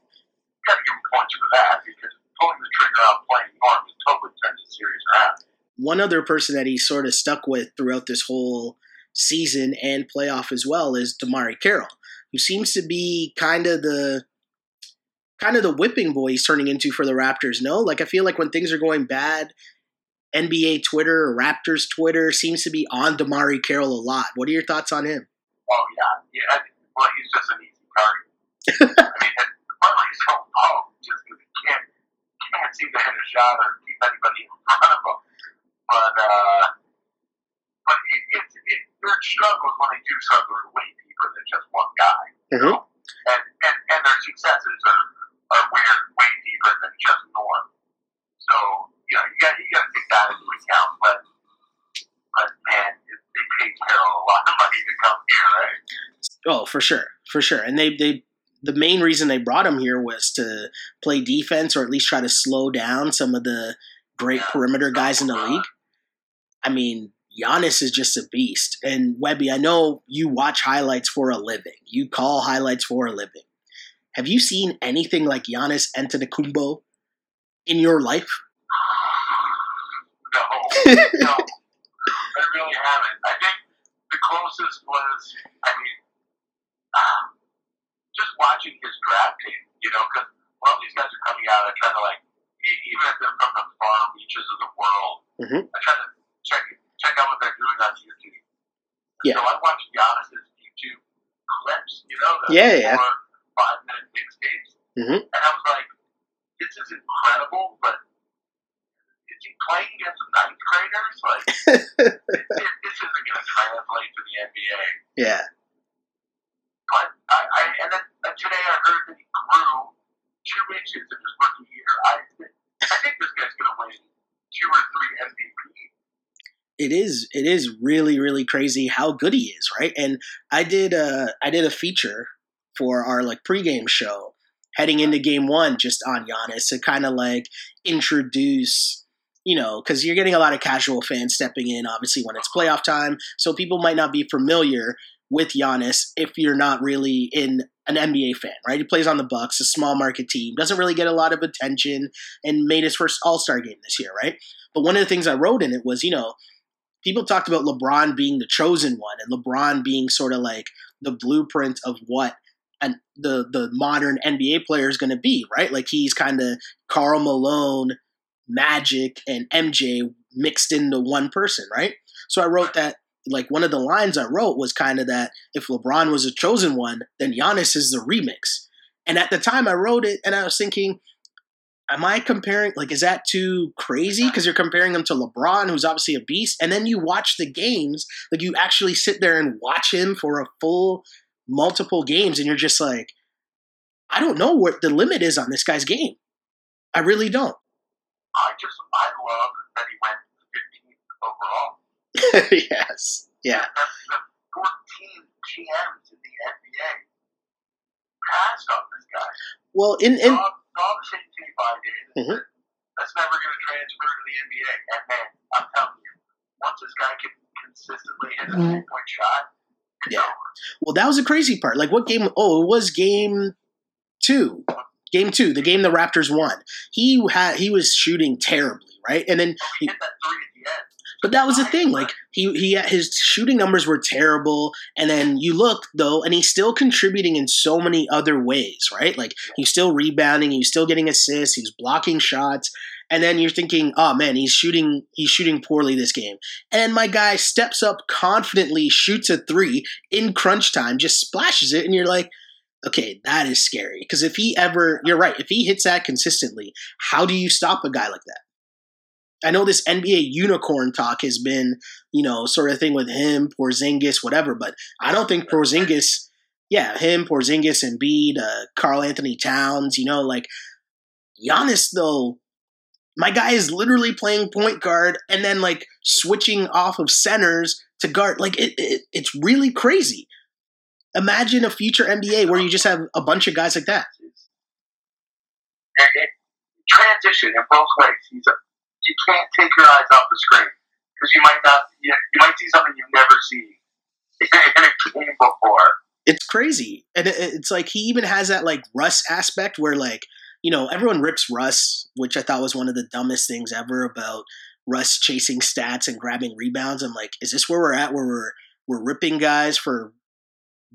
got to give him points for that because pulling the trigger on playing norm has totally turned the series around. One other person that he sort of stuck with throughout this whole season and playoff as well is DeMarre Carroll, who seems to be kind of the kind of the whipping boy he's turning into for the Raptors. No, like I feel like when things are going bad, NBA Twitter or Raptors Twitter seems to be on DeMarre Carroll a lot. What are your thoughts on him? Oh yeah, yeah. I think, well, he's just an easy target. [LAUGHS] I mean, he's so low just because he can't can't seem to hit a shot or keep anybody in front of him. But uh, but it, it's it, their struggles when they do struggle are way deeper than just one guy. Mhm. know? And, and and their successes are are weird, way deeper than just Norm. So you know you got you got to take that into account. But but man, it- they paid Carroll a lot of money to come here, right? Oh, for sure, for sure. And they they the main reason they brought him here was to play defense or at least try to slow down some of the great perimeter guys in the league. I mean, Giannis is just a beast. And Webby, I know you watch highlights for a living. You call highlights for a living. Have you seen anything like Giannis Antetokounmpo in your life? No, [LAUGHS] no, I really haven't. I think the closest was, I mean, um, [SIGHS] just watching his draft tape, you know, because all these guys are coming out, I try to like, even if they're from the far reaches of the world, Mhm. I try to check check out what they're doing on YouTube. Yeah. So I watched Giannis's YouTube clips, you know, the Yeah, yeah. four, five minute mixtapes, Mhm. and I was like, this is incredible, but is he playing against ninth graders? Like, it, [LAUGHS] this isn't going to translate to the NBA. Yeah. But I, I and then uh, today I heard that he grew two inches in his rookie year. I, I think this guy's going to win two or three MVPs. It is it is really really crazy how good he is right and i did a i did a feature for our like pregame show heading into game one just on Giannis to kind of like introduce you know because you're getting a lot of casual fans stepping in obviously when it's playoff time so people might not be familiar with Giannis if you're not really in an NBA fan, right? He plays on the Bucks, a small market team, doesn't really get a lot of attention, and made his first All Star game this year, right? But one of the things I wrote in it was, you know, people talked about LeBron being the chosen one and LeBron being sort of like the blueprint of what and the the modern NBA player is going to be, right? Like he's kind of Karl Malone, Magic, and MJ mixed into one person, right? So I wrote that like one of the lines I wrote was kind of that if LeBron was a chosen one, then Giannis is the remix. And at the time I wrote it and I was thinking, am I comparing like is that too crazy because you're comparing him to LeBron who's obviously a beast and then you watch the games like you actually sit there and watch him for a full multiple games and you're just like I don't know what the limit is on this guy's game. I really don't. [LAUGHS] I just, I love that he went 15th overall. yes. Yeah. The, the 14 GMs in the NBA passed on this guy. Well, in in saw, saw the same tape I did. and Mhm. That's never going to transfer to the NBA. And man, I'm telling you, once this guy can consistently hit a three point shot, Yeah. over. well that was the crazy part. Like what game oh, it was game 2. Game 2, the game the Raptors won. He had he was shooting terribly, right? And then So he hit that three at the end. But that was the thing. Like he he his shooting numbers were terrible, and then you look though, and he's still contributing in so many other ways, right? Like he's still rebounding, he's still getting assists, he's blocking shots, and then you're thinking, oh man, he's shooting he's shooting poorly this game. And my guy steps up confidently, shoots a three in crunch time, just splashes it, and you're like. Okay, that is scary. Because if he ever, you're right, if he hits that consistently, how do you stop a guy like that? I know this NBA unicorn talk has been, you know, sort of thing with him, Porzingis, whatever, but I don't think Porzingis yeah, him, Porzingis, Embiid, uh, Karl-Anthony Towns. You know, like Giannis though. My guy is literally playing point guard and then like switching off of centers to guard. Like it, it it's really crazy. Imagine a future NBA where you just have a bunch of guys like that. And it, transition in both ways. He's a, you can't take your eyes off the screen because you might not. You, you might see something you've never seen in a game before. It's crazy, and it, it's like he even has that like Russ aspect where like you know everyone rips Russ, which I thought was one of the dumbest things ever about Russ chasing stats and grabbing rebounds. I'm like, is this where we're at? Where we're we're ripping guys for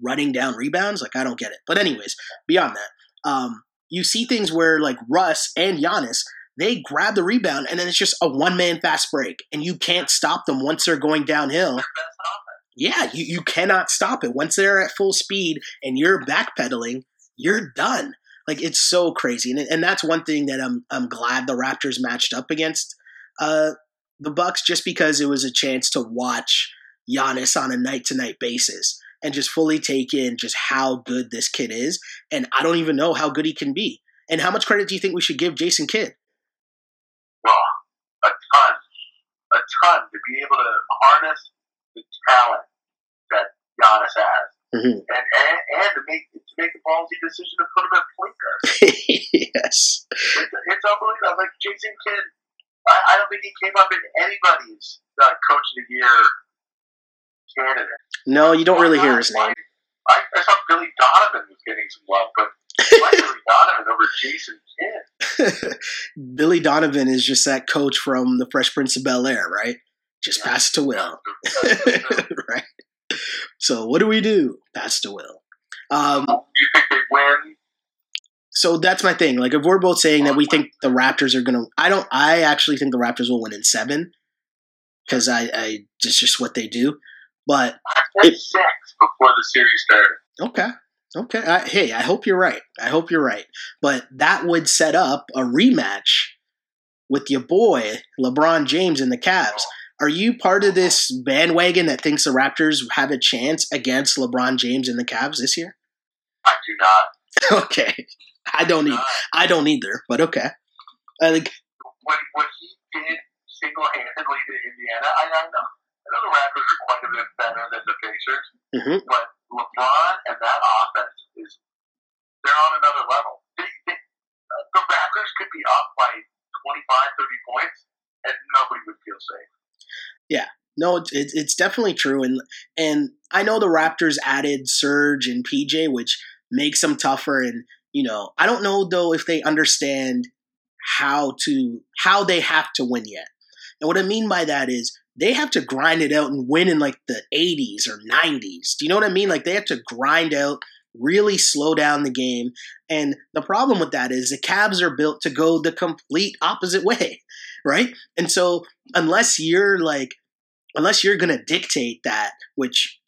running down rebounds? Like I don't get it. But anyways, beyond that, um, you see things where like Russ and Giannis they grab the rebound and then it's just a one man fast break and you can't stop them once they're going downhill. Yeah, you, you cannot stop it. Once they're at full speed and you're backpedaling, you're done. Like it's so crazy. And, and that's one thing that I'm I'm glad the Raptors matched up against uh the Bucks just because it was a chance to watch Giannis on a night to night basis and just fully take in just how good this kid is. And I don't even know how good he can be. And how much credit do you think we should give Jason Kidd? Oh, a ton, a ton to be able to harness the talent that Giannis has, mm-hmm. and, and and to make to make the ballsy decision to put him at point guard. [LAUGHS] yes, it's, it's unbelievable. Like Jason Kidd, I, I don't think he came up in anybody's uh, coach of the year candidate. No, you don't really hear his name. I, I thought Billy Donovan was getting some love, but why Billy Donovan over Jason Kidd? [LAUGHS] Billy Donovan is just that coach from The Fresh Prince of Bel Air, right? Just yeah. pass to Will, [LAUGHS] right? So what do we do? Pass to Will. Um, you think they win? So that's my thing. Like, if we're both saying that we think the Raptors are gonna, I don't. I actually think the Raptors will win in seven because I, I just just what they do. But I said six before the series started. Okay. Okay. I, hey, I hope you're right. I hope you're right. But that would set up a rematch with your boy LeBron James and the Cavs. Are you part of this bandwagon that thinks the Raptors have a chance against LeBron James and the Cavs this year? I do not. [LAUGHS] okay. I don't either. I don't either. But okay. I think what what he did single handedly to Indiana. I, I know. I know the Raptors are quite a bit better than the Pacers, mm-hmm. but LeBron and that offense is they're on another level. The Raptors could be up by 25, 30 points, and nobody would feel safe. Yeah, no, it's it's definitely true, and and I know the Raptors added Serge and PJ, which makes them tougher. And you know, I don't know though if they understand how to how they have to win yet. And what I mean by that is they have to grind it out and win in like the 80s or 90s. Do you know what I mean? Like they have to grind out, really slow down the game. And the problem with that is the Cavs are built to go the complete opposite [LAUGHS] way, right? And so unless you're like, unless you're going to dictate that, which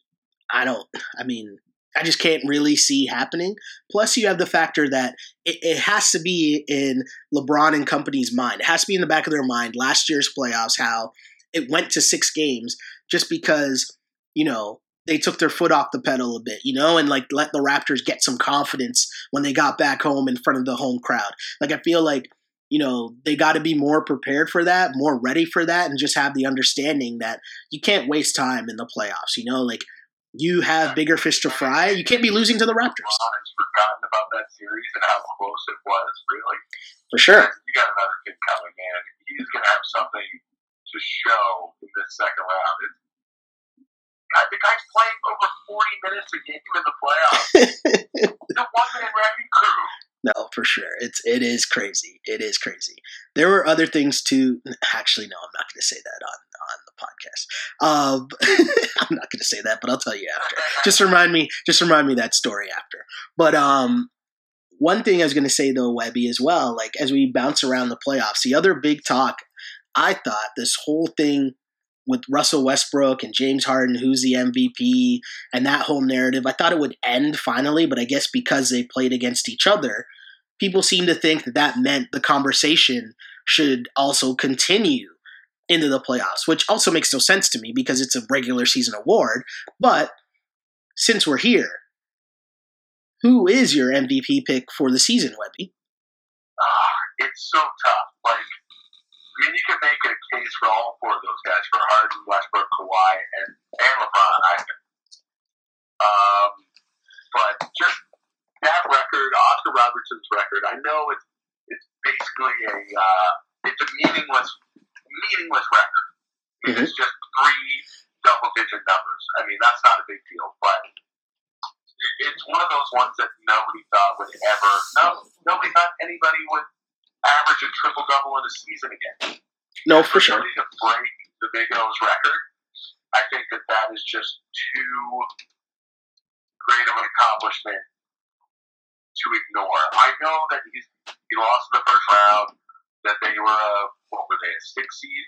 I don't, I mean, I just can't really see happening. Plus, you have the factor that it, it, has to be in LeBron and company's mind. It has to be in the back of their mind. Last year's playoffs, how it went to six games just because you know they took their foot off the pedal a bit, you know, and like let the Raptors get some confidence when they got back home in front of the home crowd. Like I feel like you know they got to be more prepared for that, more ready for that, and just have the understanding that you can't waste time in the playoffs. You know, like you have bigger fish to fry. You can't be losing to the Raptors. I've forgotten about that series and how close it was. Really, for sure. You got another kid coming, man. He's gonna have something to show in this second round. It's, the guy's playing over 40 minutes a game in the playoffs. [LAUGHS] the one man wrecking crew. No, for sure. It's it is crazy. It is crazy. There were other things too. Actually, no, I'm not going to say that on on the podcast. Um, [LAUGHS] I'm not going to say that, but I'll tell you after. just remind me. Just remind me that story after. But um, one thing I was going to say though, Webby, as well. Like as we bounce around the playoffs, the other big talk I thought this whole thing with Russell Westbrook and James Harden, who's the MVP, and that whole narrative, I thought it would end finally, but I guess because they played against each other, people seem to think that that meant the conversation should also continue into the playoffs, which also makes no sense to me because it's a regular season award. But since we're here, who is your MVP pick for the season, Webby? Ah, it's so tough. Like, I mean, you can make a case for all four of those guys for Harden, Westbrook, Kawhi, and, and LeBron, I think. Um, but just that record, Oscar Robertson's record, I know it's it's basically a uh, it's a meaningless meaningless record. Mean, It's just three double digit numbers. I mean, that's not a big deal, but it's one of those ones that nobody thought would ever. No, nobody thought anybody would average a triple double in a season again. No, for sure. to break the Big O's record, I think that that is just too great of an accomplishment to ignore. I know that he's, he lost in the first round, that they were a, what were they, a six seed?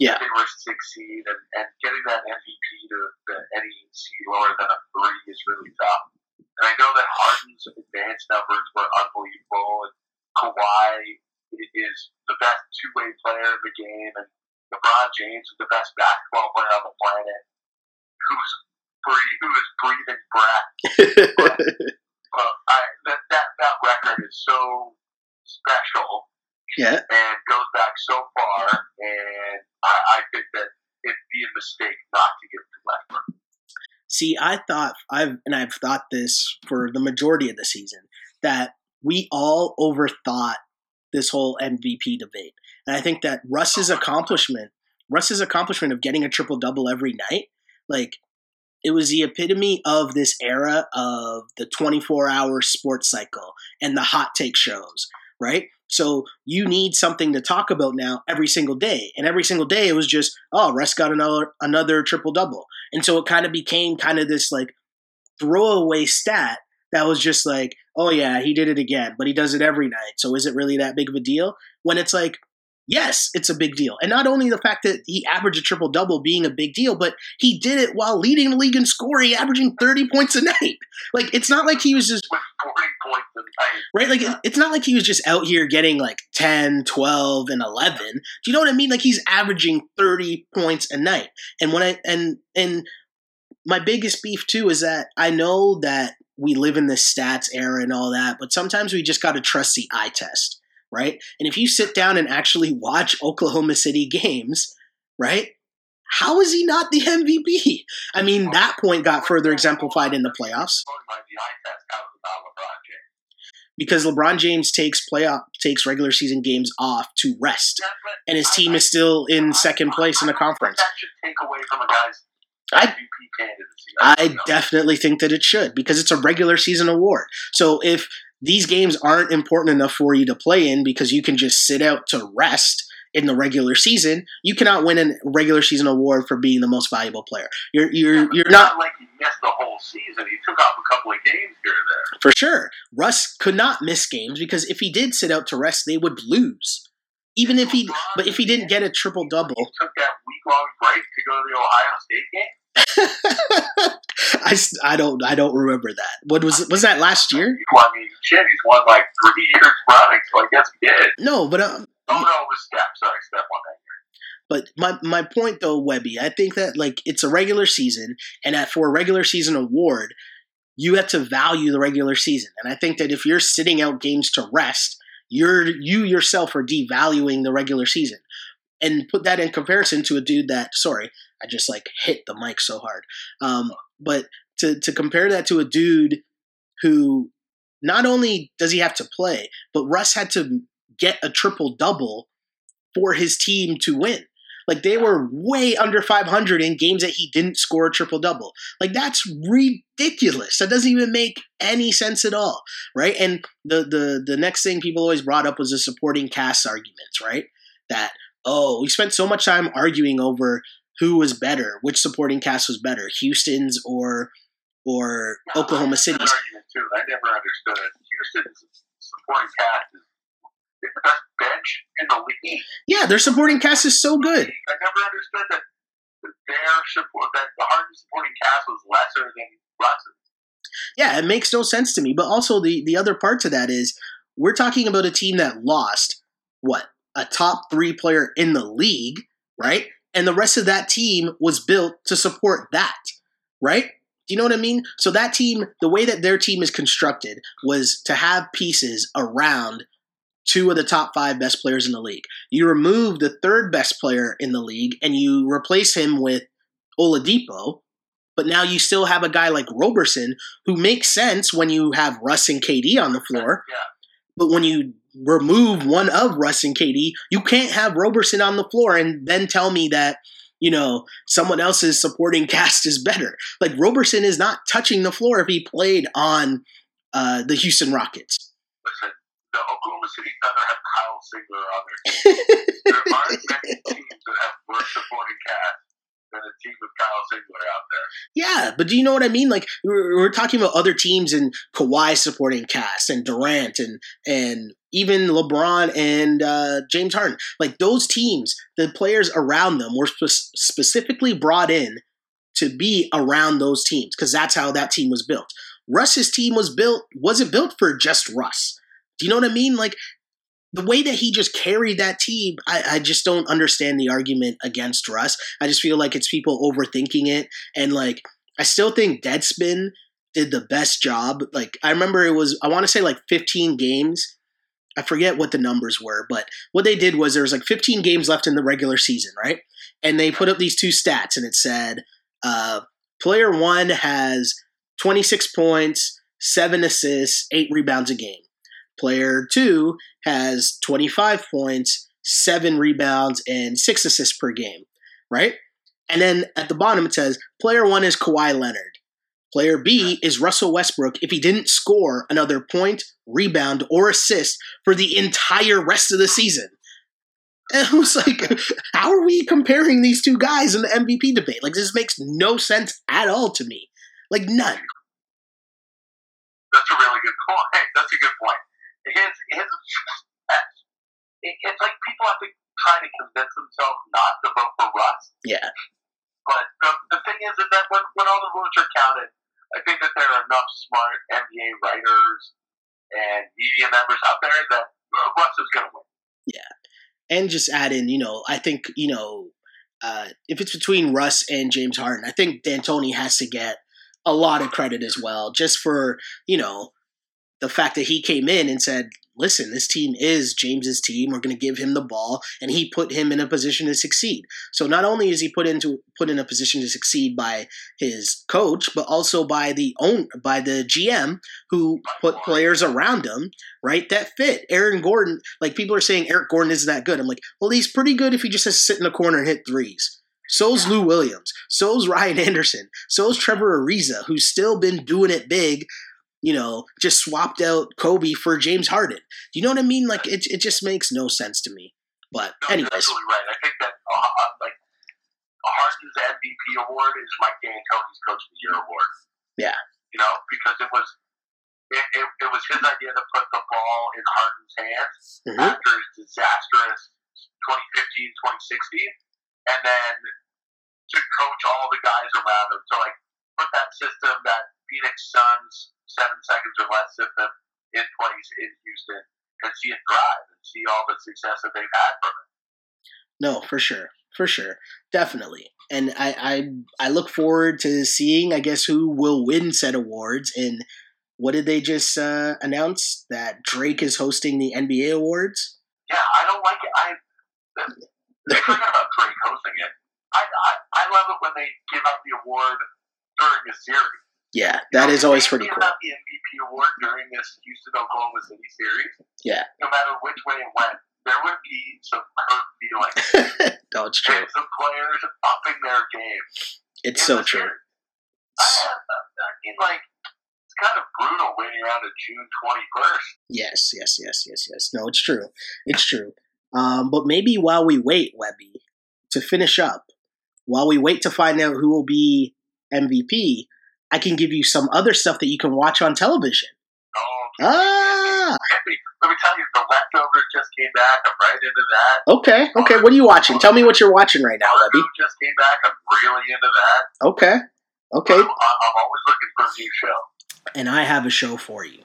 Yeah. They were a six seed, and, and getting that MVP to, to any seed lower than a three is really tough. And I know that Harden's advanced numbers were unbelievable, and Kawhi is the best two-way player in the game, and LeBron James is the best basketball player on the planet, who's breathe, who is breathing breath. [LAUGHS] But I, that, that that record is so special yeah. and goes back so far, and I, I think that it'd be a mistake not to give it to Westbrook. See, I thought I've and I've thought this for the majority of the season that we all overthought this whole MVP debate. And I think that Russ's accomplishment, Russ's accomplishment of getting a triple double every night, like it was the epitome of this era of the 24 hour sports cycle and the hot take shows, right? So you need something to talk about now every single day. And every single day it was just, oh, Russ got another another triple double. And so it kind of became kind of this like throwaway stat that was just like, oh yeah, he did it again, but he does it every night. So is it really that big of a deal? When it's like, yes, it's a big deal. And not only the fact that he averaged a triple double being a big deal, but he did it while leading the league in scoring, averaging 30 points a night. Like it's not like he was just With 40 points a night. right like it's not like he was just out here getting like 10 12 and 11 do you know what i mean like he's averaging 30 points a night and when i and and my biggest beef too is that i know that we live in this stats era and all that but sometimes we just got to trust the eye test right? And if you sit down and actually watch oklahoma city games right how is he not the mvp i mean that point got further exemplified in the playoffs. Because LeBron James takes playoff takes regular season games off to rest, and his team is still in second place in the conference. That should take away from a guy's I-. I definitely think that it should because it's a regular season award. So if these games aren't important enough for you to play in because you can just sit out to rest in the regular season, you cannot win a regular season award for being the most valuable player. You're you're Yeah, you're it's not like he missed the whole season. He took off a couple of games here or there. for sure. Russ could not miss games because if he did sit out to rest, they would lose. Even if he but if he didn't get a triple double, He took that week long break to go to the Ohio State game. [LAUGHS] I, I don't I don't remember that. What was was that last year? Well, I mean, shit, he's won like three years running, so I guess he did. No, but um, Oh no, it was Steph. Sorry, Steph won that. but my my point though, Webby, I think that like it's a regular season, and that for a regular season award, you have to value the regular season. And I think that if you're sitting out games to rest, you're you yourself are devaluing the regular season. And put that in comparison to a dude that sorry, I just like hit the mic so hard. Um, but to to compare that to a dude who not only does he have to play, but Russ had to get a triple double for his team to win. Like they were way under 500 in games that he didn't score a triple double. Like that's ridiculous. That doesn't even make any sense at all, right? And the the the next thing people always brought up was the supporting cast arguments, right? That oh, we spent so much time arguing over who was better, which supporting cast was better, Houston's or or Oklahoma I had that City's. too. I never understood it. Houston's supporting cast is the best bench in the league. Yeah, their supporting cast is so good. I never understood that their support that the Harden supporting cast was lesser than Russ's. Yeah, it makes no sense to me. But also the the other part to that is we're talking about a team that lost what a top three player in the league, right? And the rest of that team was built to support that, right? Do you know what I mean? So that team, the way that their team is constructed was to have pieces around two of the top five best players in the league. You remove the third best player in the league and you replace him with Oladipo, but now you still have a guy like Roberson who makes sense when you have Russ and KD on the floor. Yeah. But when you remove one of Russ and KD, you can't have Roberson on the floor and then tell me that, you know, someone else's supporting [LAUGHS] cast is better. Like Roberson is not touching the floor if he played on uh, the Houston Rockets. Listen, the Oklahoma City Thunder have Kyle Singler on their [LAUGHS] team. there aren't many teams that have worse supporting cast than a team with Kyle Singler out there. Yeah, but do you know what I mean? Like we're, we're talking about other teams and Kawhi supporting cast and Durant and and even LeBron and uh, James Harden. Like those teams, the players around them were spe- specifically brought in to be around those teams because that's how that team was built. Russ's team was built wasn't built for just Russ. Do you know what I mean? Like the way that he just carried that team, I, I, just don't understand the argument against Russ. I just feel like it's people overthinking it. And like, I still think Deadspin did the best job. Like, I remember it was, I want to say like 15 games. I forget what the numbers were, but what they did was there was like 15 games left in the regular season, right? And they put up these two stats and it said, uh, player one has 26 points, seven assists, eight rebounds a game. Player two has 25 points, seven rebounds, and six assists per game, right? And then at the bottom it says player one is Kawhi Leonard. Player B is Russell Westbrook if he didn't score another point, rebound, or assist for the entire rest of the season. [LAUGHS] And I was like, how are we comparing these two guys in the MVP debate? Like, this makes no sense at all to me. Like, none. That's a really good point. That's a good point. His, his, it's like people have to try to convince themselves not to vote for Russ. Yeah. But the, the thing is, is that when, when all the votes are counted, I think that there are enough smart NBA writers and media members out there that Russ is going to win. Yeah. And just add in, you know, I think, you know, uh, if it's between Russ and James Harden, I think D'Antoni has to get a lot of credit as well, just for, you know, the fact that he came in and said, listen, this team is James's team. We're going to give him the ball, and he put him in a position to succeed. So not only is he put into put in a position to succeed by his coach, but also by the own by the GM who put players around him, right? That fit. Aaron Gordon, like people are saying, Eric Gordon isn't that good. I'm like, well, he's pretty good if he just has to sit in the corner and hit threes. So's Lou Williams. So's Ryan Anderson. So's Trevor Ariza, who's still been doing it big you know, just swapped out Kobe for James Harden. Do you know what I mean? Like it, it just makes no sense to me. But No, anyways, you're absolutely right. I think that uh, uh, like Harden's MVP award is Mike D'Antoni's Coach of the Year award. Yeah. You know, because it was it, it, it was his idea to put the ball in Harden's hands Mhm. after his disastrous 2015, 2016, and then to coach all the guys around him. So like put that system, that Phoenix Suns seven seconds or less system in place in Houston and see it thrive and see all the success that they've had from it. no, for sure, for sure, definitely. And I, I, I look forward to seeing, I guess, who will win said awards. And what did they just uh, announce that Drake is hosting the NBA awards? Yeah, I don't like it. I forget [LAUGHS] about Drake hosting it. I, I I love it when they give out the award during a series. Yeah, You know, is always pretty cool. out the MVP award during this Houston Oklahoma City series. Yeah. No matter which way it went, there would be some hurt feelings [LAUGHS] no, it's true. and some players upping their game. It's so true. I, I mean, like it's kind of brutal waiting around to June twenty first. Yes, yes, yes, yes, yes. No, it's true. It's true. Um, but maybe while we wait, Webby, to finish up, while we wait to find out who will be MVP, I can give you some other stuff that you can watch on television. Oh, Ah, let me, tell you, the leftovers just came back. I'm right into that. okay, okay. What are you watching? Tell me what you're watching right now, Webby. Just came back. I'm really into that. Okay, okay. I'm, I'm always looking for a new show. And I have a show for you.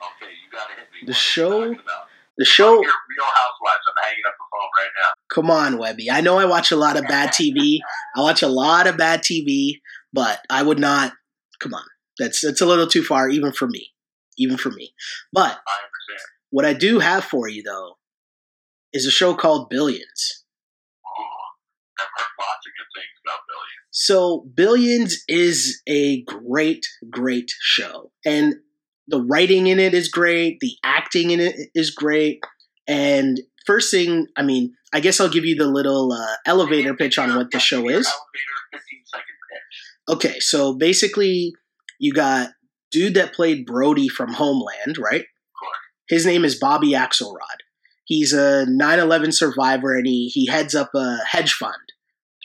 Okay, you gotta hit me. The What are you show- The show. Real Housewives. I'm hanging up the phone right now. Come on, Webby. I know I watch a lot of bad TV. I watch a lot of bad TV, but I would not come on. That's that's a little too far, even for me. Even for me. But I understand. what I do have for you though is a show called Billions. Ooh, I've heard lots of good things about Billions. So Billions is a great, great show. And the writing in it is great, the acting in it is great. And first thing, I mean, I guess I'll give you the little uh, elevator pitch on what the show is. Elevator, 15 second pitch. Okay, so basically, you got dude that played Brody from Homeland, right? His name is Bobby Axelrod. He's a 9/11 survivor, and he he heads up a hedge fund,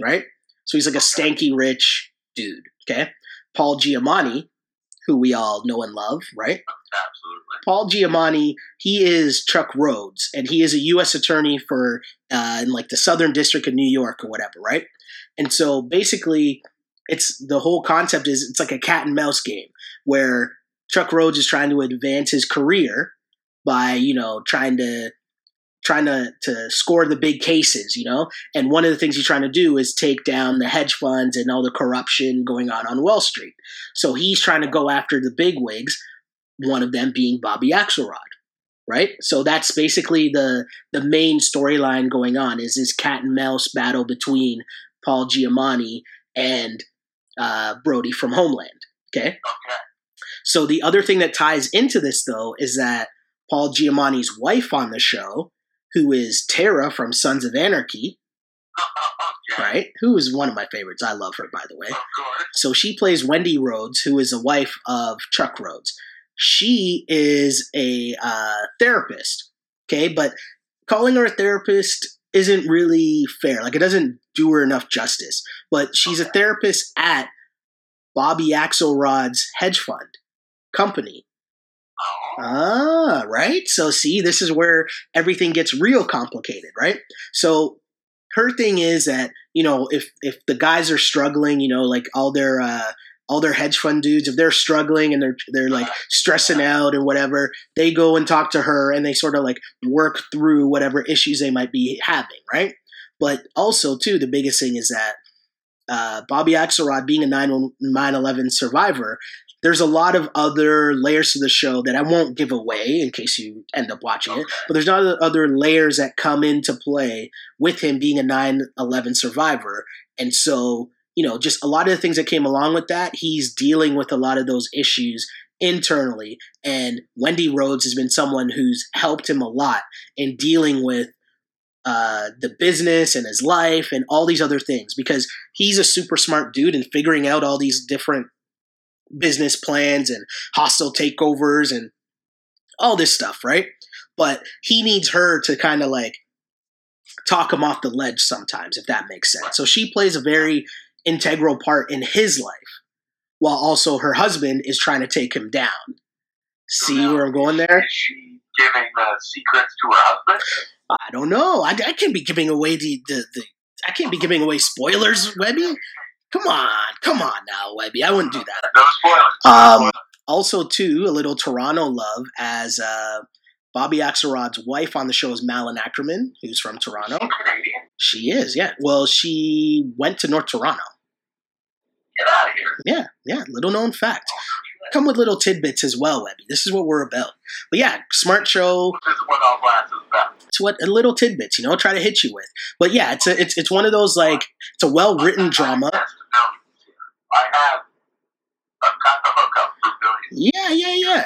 right? So he's like a stanky rich dude. Okay, Paul Giamatti, who we all know and love, right? Absolutely. Paul Giamatti, he is Chuck Rhodes, and he is a U.S. attorney for uh, in like the Southern District of New York or whatever, right? And so basically, it's the whole concept is it's like a cat and mouse game where Chuck Rhodes is trying to advance his career by you know trying to trying to to score the big cases, you know. And one of the things he's trying to do is take down the hedge funds and all the corruption going on on Wall Street. So he's trying to go after the big wigs one of them being Bobby Axelrod, right? So that's basically the the main storyline going on is this cat and mouse battle between Paul Giamatti and uh, Brody from Homeland. Okay, Okay. so the other thing that ties into this though is that Paul Giamatti's wife on the show, who is Tara from Sons of Anarchy, [LAUGHS] okay. right? Who is one of my favorites. I love her, by the way. So she plays Wendy Rhodes, who is the wife of Chuck Rhodes. She is a uh, therapist, okay, but calling her a therapist isn't really fair. Like it doesn't do her enough justice. But she's a therapist at Bobby Axelrod's hedge fund company. Oh, Ah, right. So see, this is where everything gets real complicated, right? So her thing is that you know if if the guys are struggling, you know, like all their uh, all their hedge fund dudes, if they're struggling and they're they're like stressing out and whatever, they go and talk to her and they sort of like work through whatever issues they might be having, right? But also too, the biggest thing is that uh, Bobby Axelrod being a 9 9/11 survivor, there's a lot of other layers to the show that I won't give away in case you end up watching it. But there's not other layers that come into play with him being a 9/11 survivor, and so you know, just a lot of the things that came along with that. He's dealing with a lot of those issues internally, and Wendy Rhodes has been someone who's helped him a lot in dealing with uh, the business and his life and all these other things because he's a super smart dude and figuring out all these different business plans and hostile takeovers and all this stuff, right? But he needs her to kind of like talk him off the ledge sometimes, if that makes sense. So she plays a very integral part in his life while also her husband is trying to take him down. So See where I'm going there? Is she giving the secrets to her husband? I don't know. I, I can't be giving away the, the, the I can't be giving away spoilers, Webby. Come on, come on now, Webby. I wouldn't do that. No spoilers. Um, also, too, a little Toronto love as uh, Bobby Axelrod's wife on the show is Malin Akerman, who's from Toronto. She is, yeah. Well, she went to North Toronto. Get out of here. Yeah, yeah. Little known fact. Come with little tidbits as well, Webby. This is what we're about. But yeah, smart show. This is what On Blast is about. It's what a little tidbits, you know, try to hit you with. But yeah, it's a, it's it's one of those like it's a well written drama. I have. I have. I've got the hookup for billions. Yeah, yeah, yeah.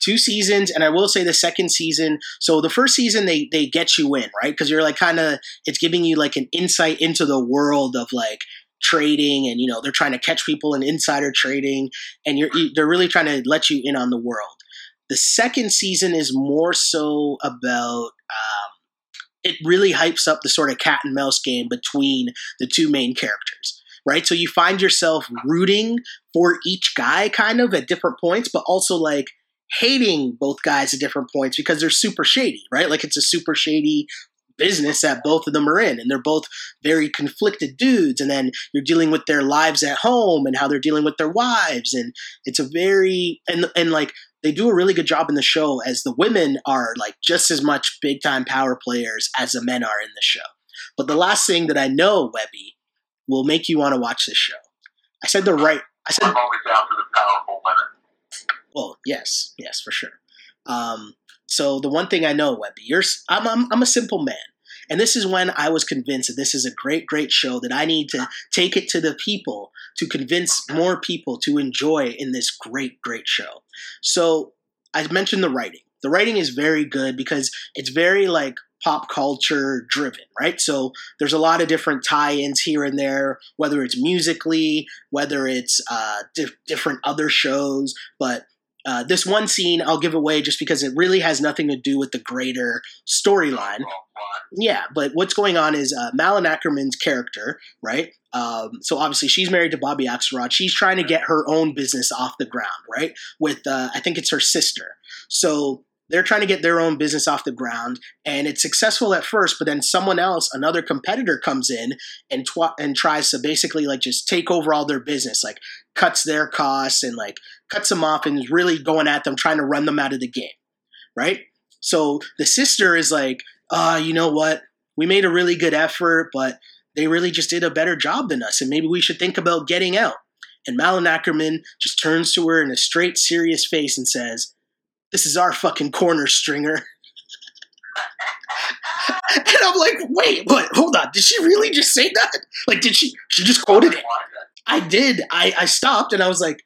Two seasons and i will say the second season so the first season they they get you in right because you're like kind of it's giving you like an insight into the world of like trading and you know they're trying to catch people in insider trading and you're they're really trying to let you in on the world the second season is more so about um, it really hypes up the sort of cat and mouse game between the two main characters right so you find yourself rooting for each guy kind of at different points but also like hating both guys at different points because they're super shady, right? Like it's a super shady business that both of them are in and they're both very conflicted dudes and then you're dealing with their lives at home and how they're dealing with their wives and it's a very and and like they do a really good job in the show as the women are like just as much big time power players as the men are in the show. But the last thing that I know, Webby, will make you want to watch this show. I said the right I said, I'm always down for the powerful women. well, yes, yes, for sure. Um, so the one thing I know, Webby, you're I'm, I'm I'm a simple man, and this is when I was convinced that this is a great, great show that I need to take it to the people to convince more people to enjoy in this great, great show. So I mentioned the writing. The writing is very good because it's very like pop culture driven, right? So there's a lot of different tie-ins here and there, whether it's musically, whether it's uh, di- different other shows, but uh, this one scene I'll give away just because it really has nothing to do with the greater storyline. Yeah, but what's going on is uh, Malin Akerman's character, right? Um, so obviously she's married to Bobby Axelrod. She's trying to get her own business off the ground, right? With uh, I think it's her sister. So they're trying to get their own business off the ground, and it's successful at first. But then someone else, another competitor, comes in and tw- and tries to basically like just take over all their business, like cuts their costs and like cuts them off and is really going at them, trying to run them out of the game, right? So the sister is like, uh, you know what? We made a really good effort, but they really just did a better job than us, and maybe we should think about getting out. And Malin Akerman just turns to her in a straight, serious face and says, This is our fucking corner stringer. [LAUGHS] and I'm like, wait, what? Hold on. Did she really just say that? Like, did she? She just quoted it. I did. I, I stopped and I was like,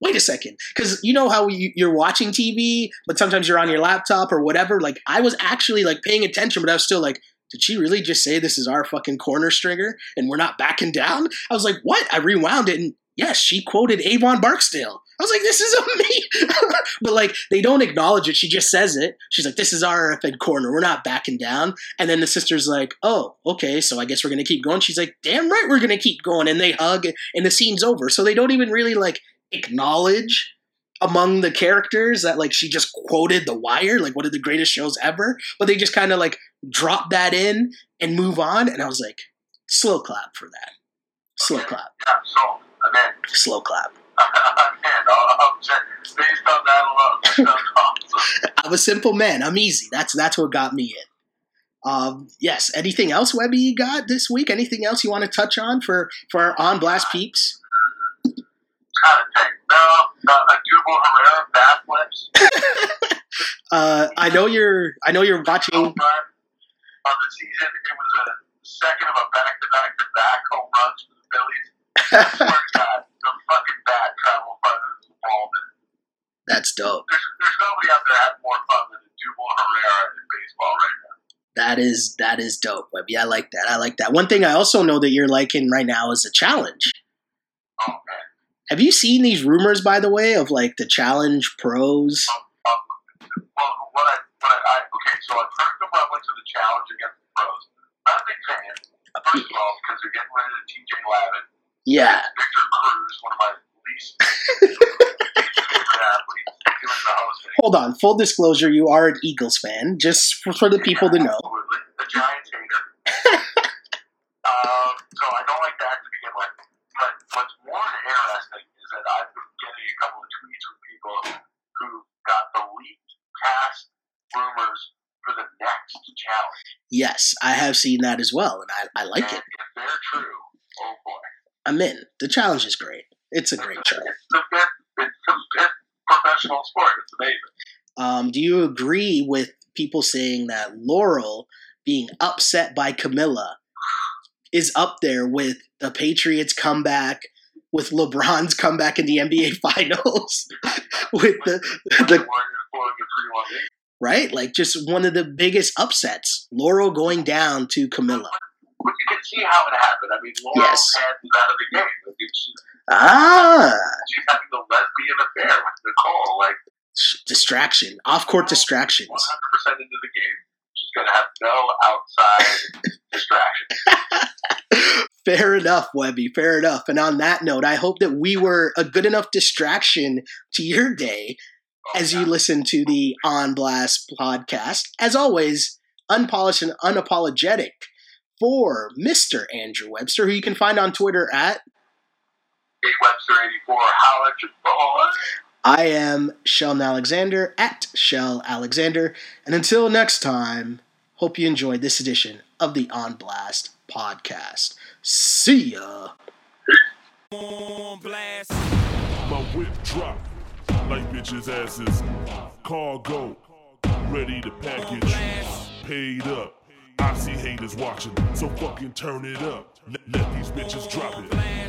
wait a second. Because you know how you, you're watching TV, but sometimes you're on your laptop or whatever. Like, I was actually like paying attention, but I was still like, did she really just say this is our fucking corner stringer and we're not backing down? I was like, what? I rewound it and yes, she quoted Avon Barksdale. I was like, this is amazing. [LAUGHS] but like, they don't acknowledge it. She just says it. She's like, this is our effing corner. We're not backing down. And then the sister's like, oh, okay, so I guess we're going to keep going. She's like, damn right, we're going to keep going. And they hug and the scene's over. So they don't even really like acknowledge among the characters that like she just quoted The Wire, like one of the greatest shows ever. But they just kind of like drop that in and move on. And I was like, slow clap for that. Slow clap. Slow clap. [LAUGHS] I'm on a simple man. I'm easy. That's that's what got me in. Um, yes. Anything else, Webby, you got this week? Anything else you want to touch on for for our on blast peeps? No, [LAUGHS] Herrera. Uh, I know you're. I know you're watching. of the season. It was a second of a back-to-back to back home runs for the Phillies. I swear to God, the fucking bat traveled farther than did. That's dope. There's, there's nobody out there having more fun than Odubel Herrera in baseball right now. That is that is dope, Webby. I like that. I like that. One thing I also know that you're liking right now is the challenge. Oh man. Have you seen these rumors, by the way, of like the challenge pros? Um, um, well, what I, what I, I okay, so I first of all I went to the challenge against the pros. Not a big fan. First of all, because they're getting rid of TJ Lavin, Yeah, Victor Cruz, one of my least [LAUGHS] favorite athletes, doing the hosting. hold on. Full disclosure, you are an Eagles fan, just for, for the people to know. Absolutely. A Giants hater. [LAUGHS] um, so I don't like that to begin with. But what's more interesting is that I've been getting a couple of tweets from people who got the leaked cast rumors for the next challenge. Yes, I have seen that as well, and I, I like and it. if they're true, oh boy. I'm in. The challenge is great. It's a great show. It's it's the professional sport. It's amazing. Um, do you agree with people saying that Laurel being upset by Camila is up there with the Patriots comeback, with LeBron's comeback in the NBA [LAUGHS] Finals, [LAUGHS] with the the Warriors blowing a 3 1 lead. right, like just one of the biggest upsets. Laurel going down to Camila. But you can see how it happened. I mean, Laurel Yes. is out of the game. I mean, she, Ah, she's having the lesbian affair with Nicole. Like, distraction, off court distractions. 100% into the game. She's going to have no outside [LAUGHS] distraction. Fair enough, Webby. Fair enough. And on that note, I hope that we were a good enough distraction to your day as you listen to the On Blast podcast. As always, unpolished and unapologetic for Mr. Andrew Webster, who you can find on Twitter at Kate Webster 84, holla at your boy. I am Sheldon Alexander at Shell Alexander. And until next time, hope you enjoyed this edition of the On Blast podcast. See ya. on blast. My whip drop like bitches' asses. Cargo, ready to package. Paid up. I see haters watching, so fucking turn it up. Let, let these bitches drop it.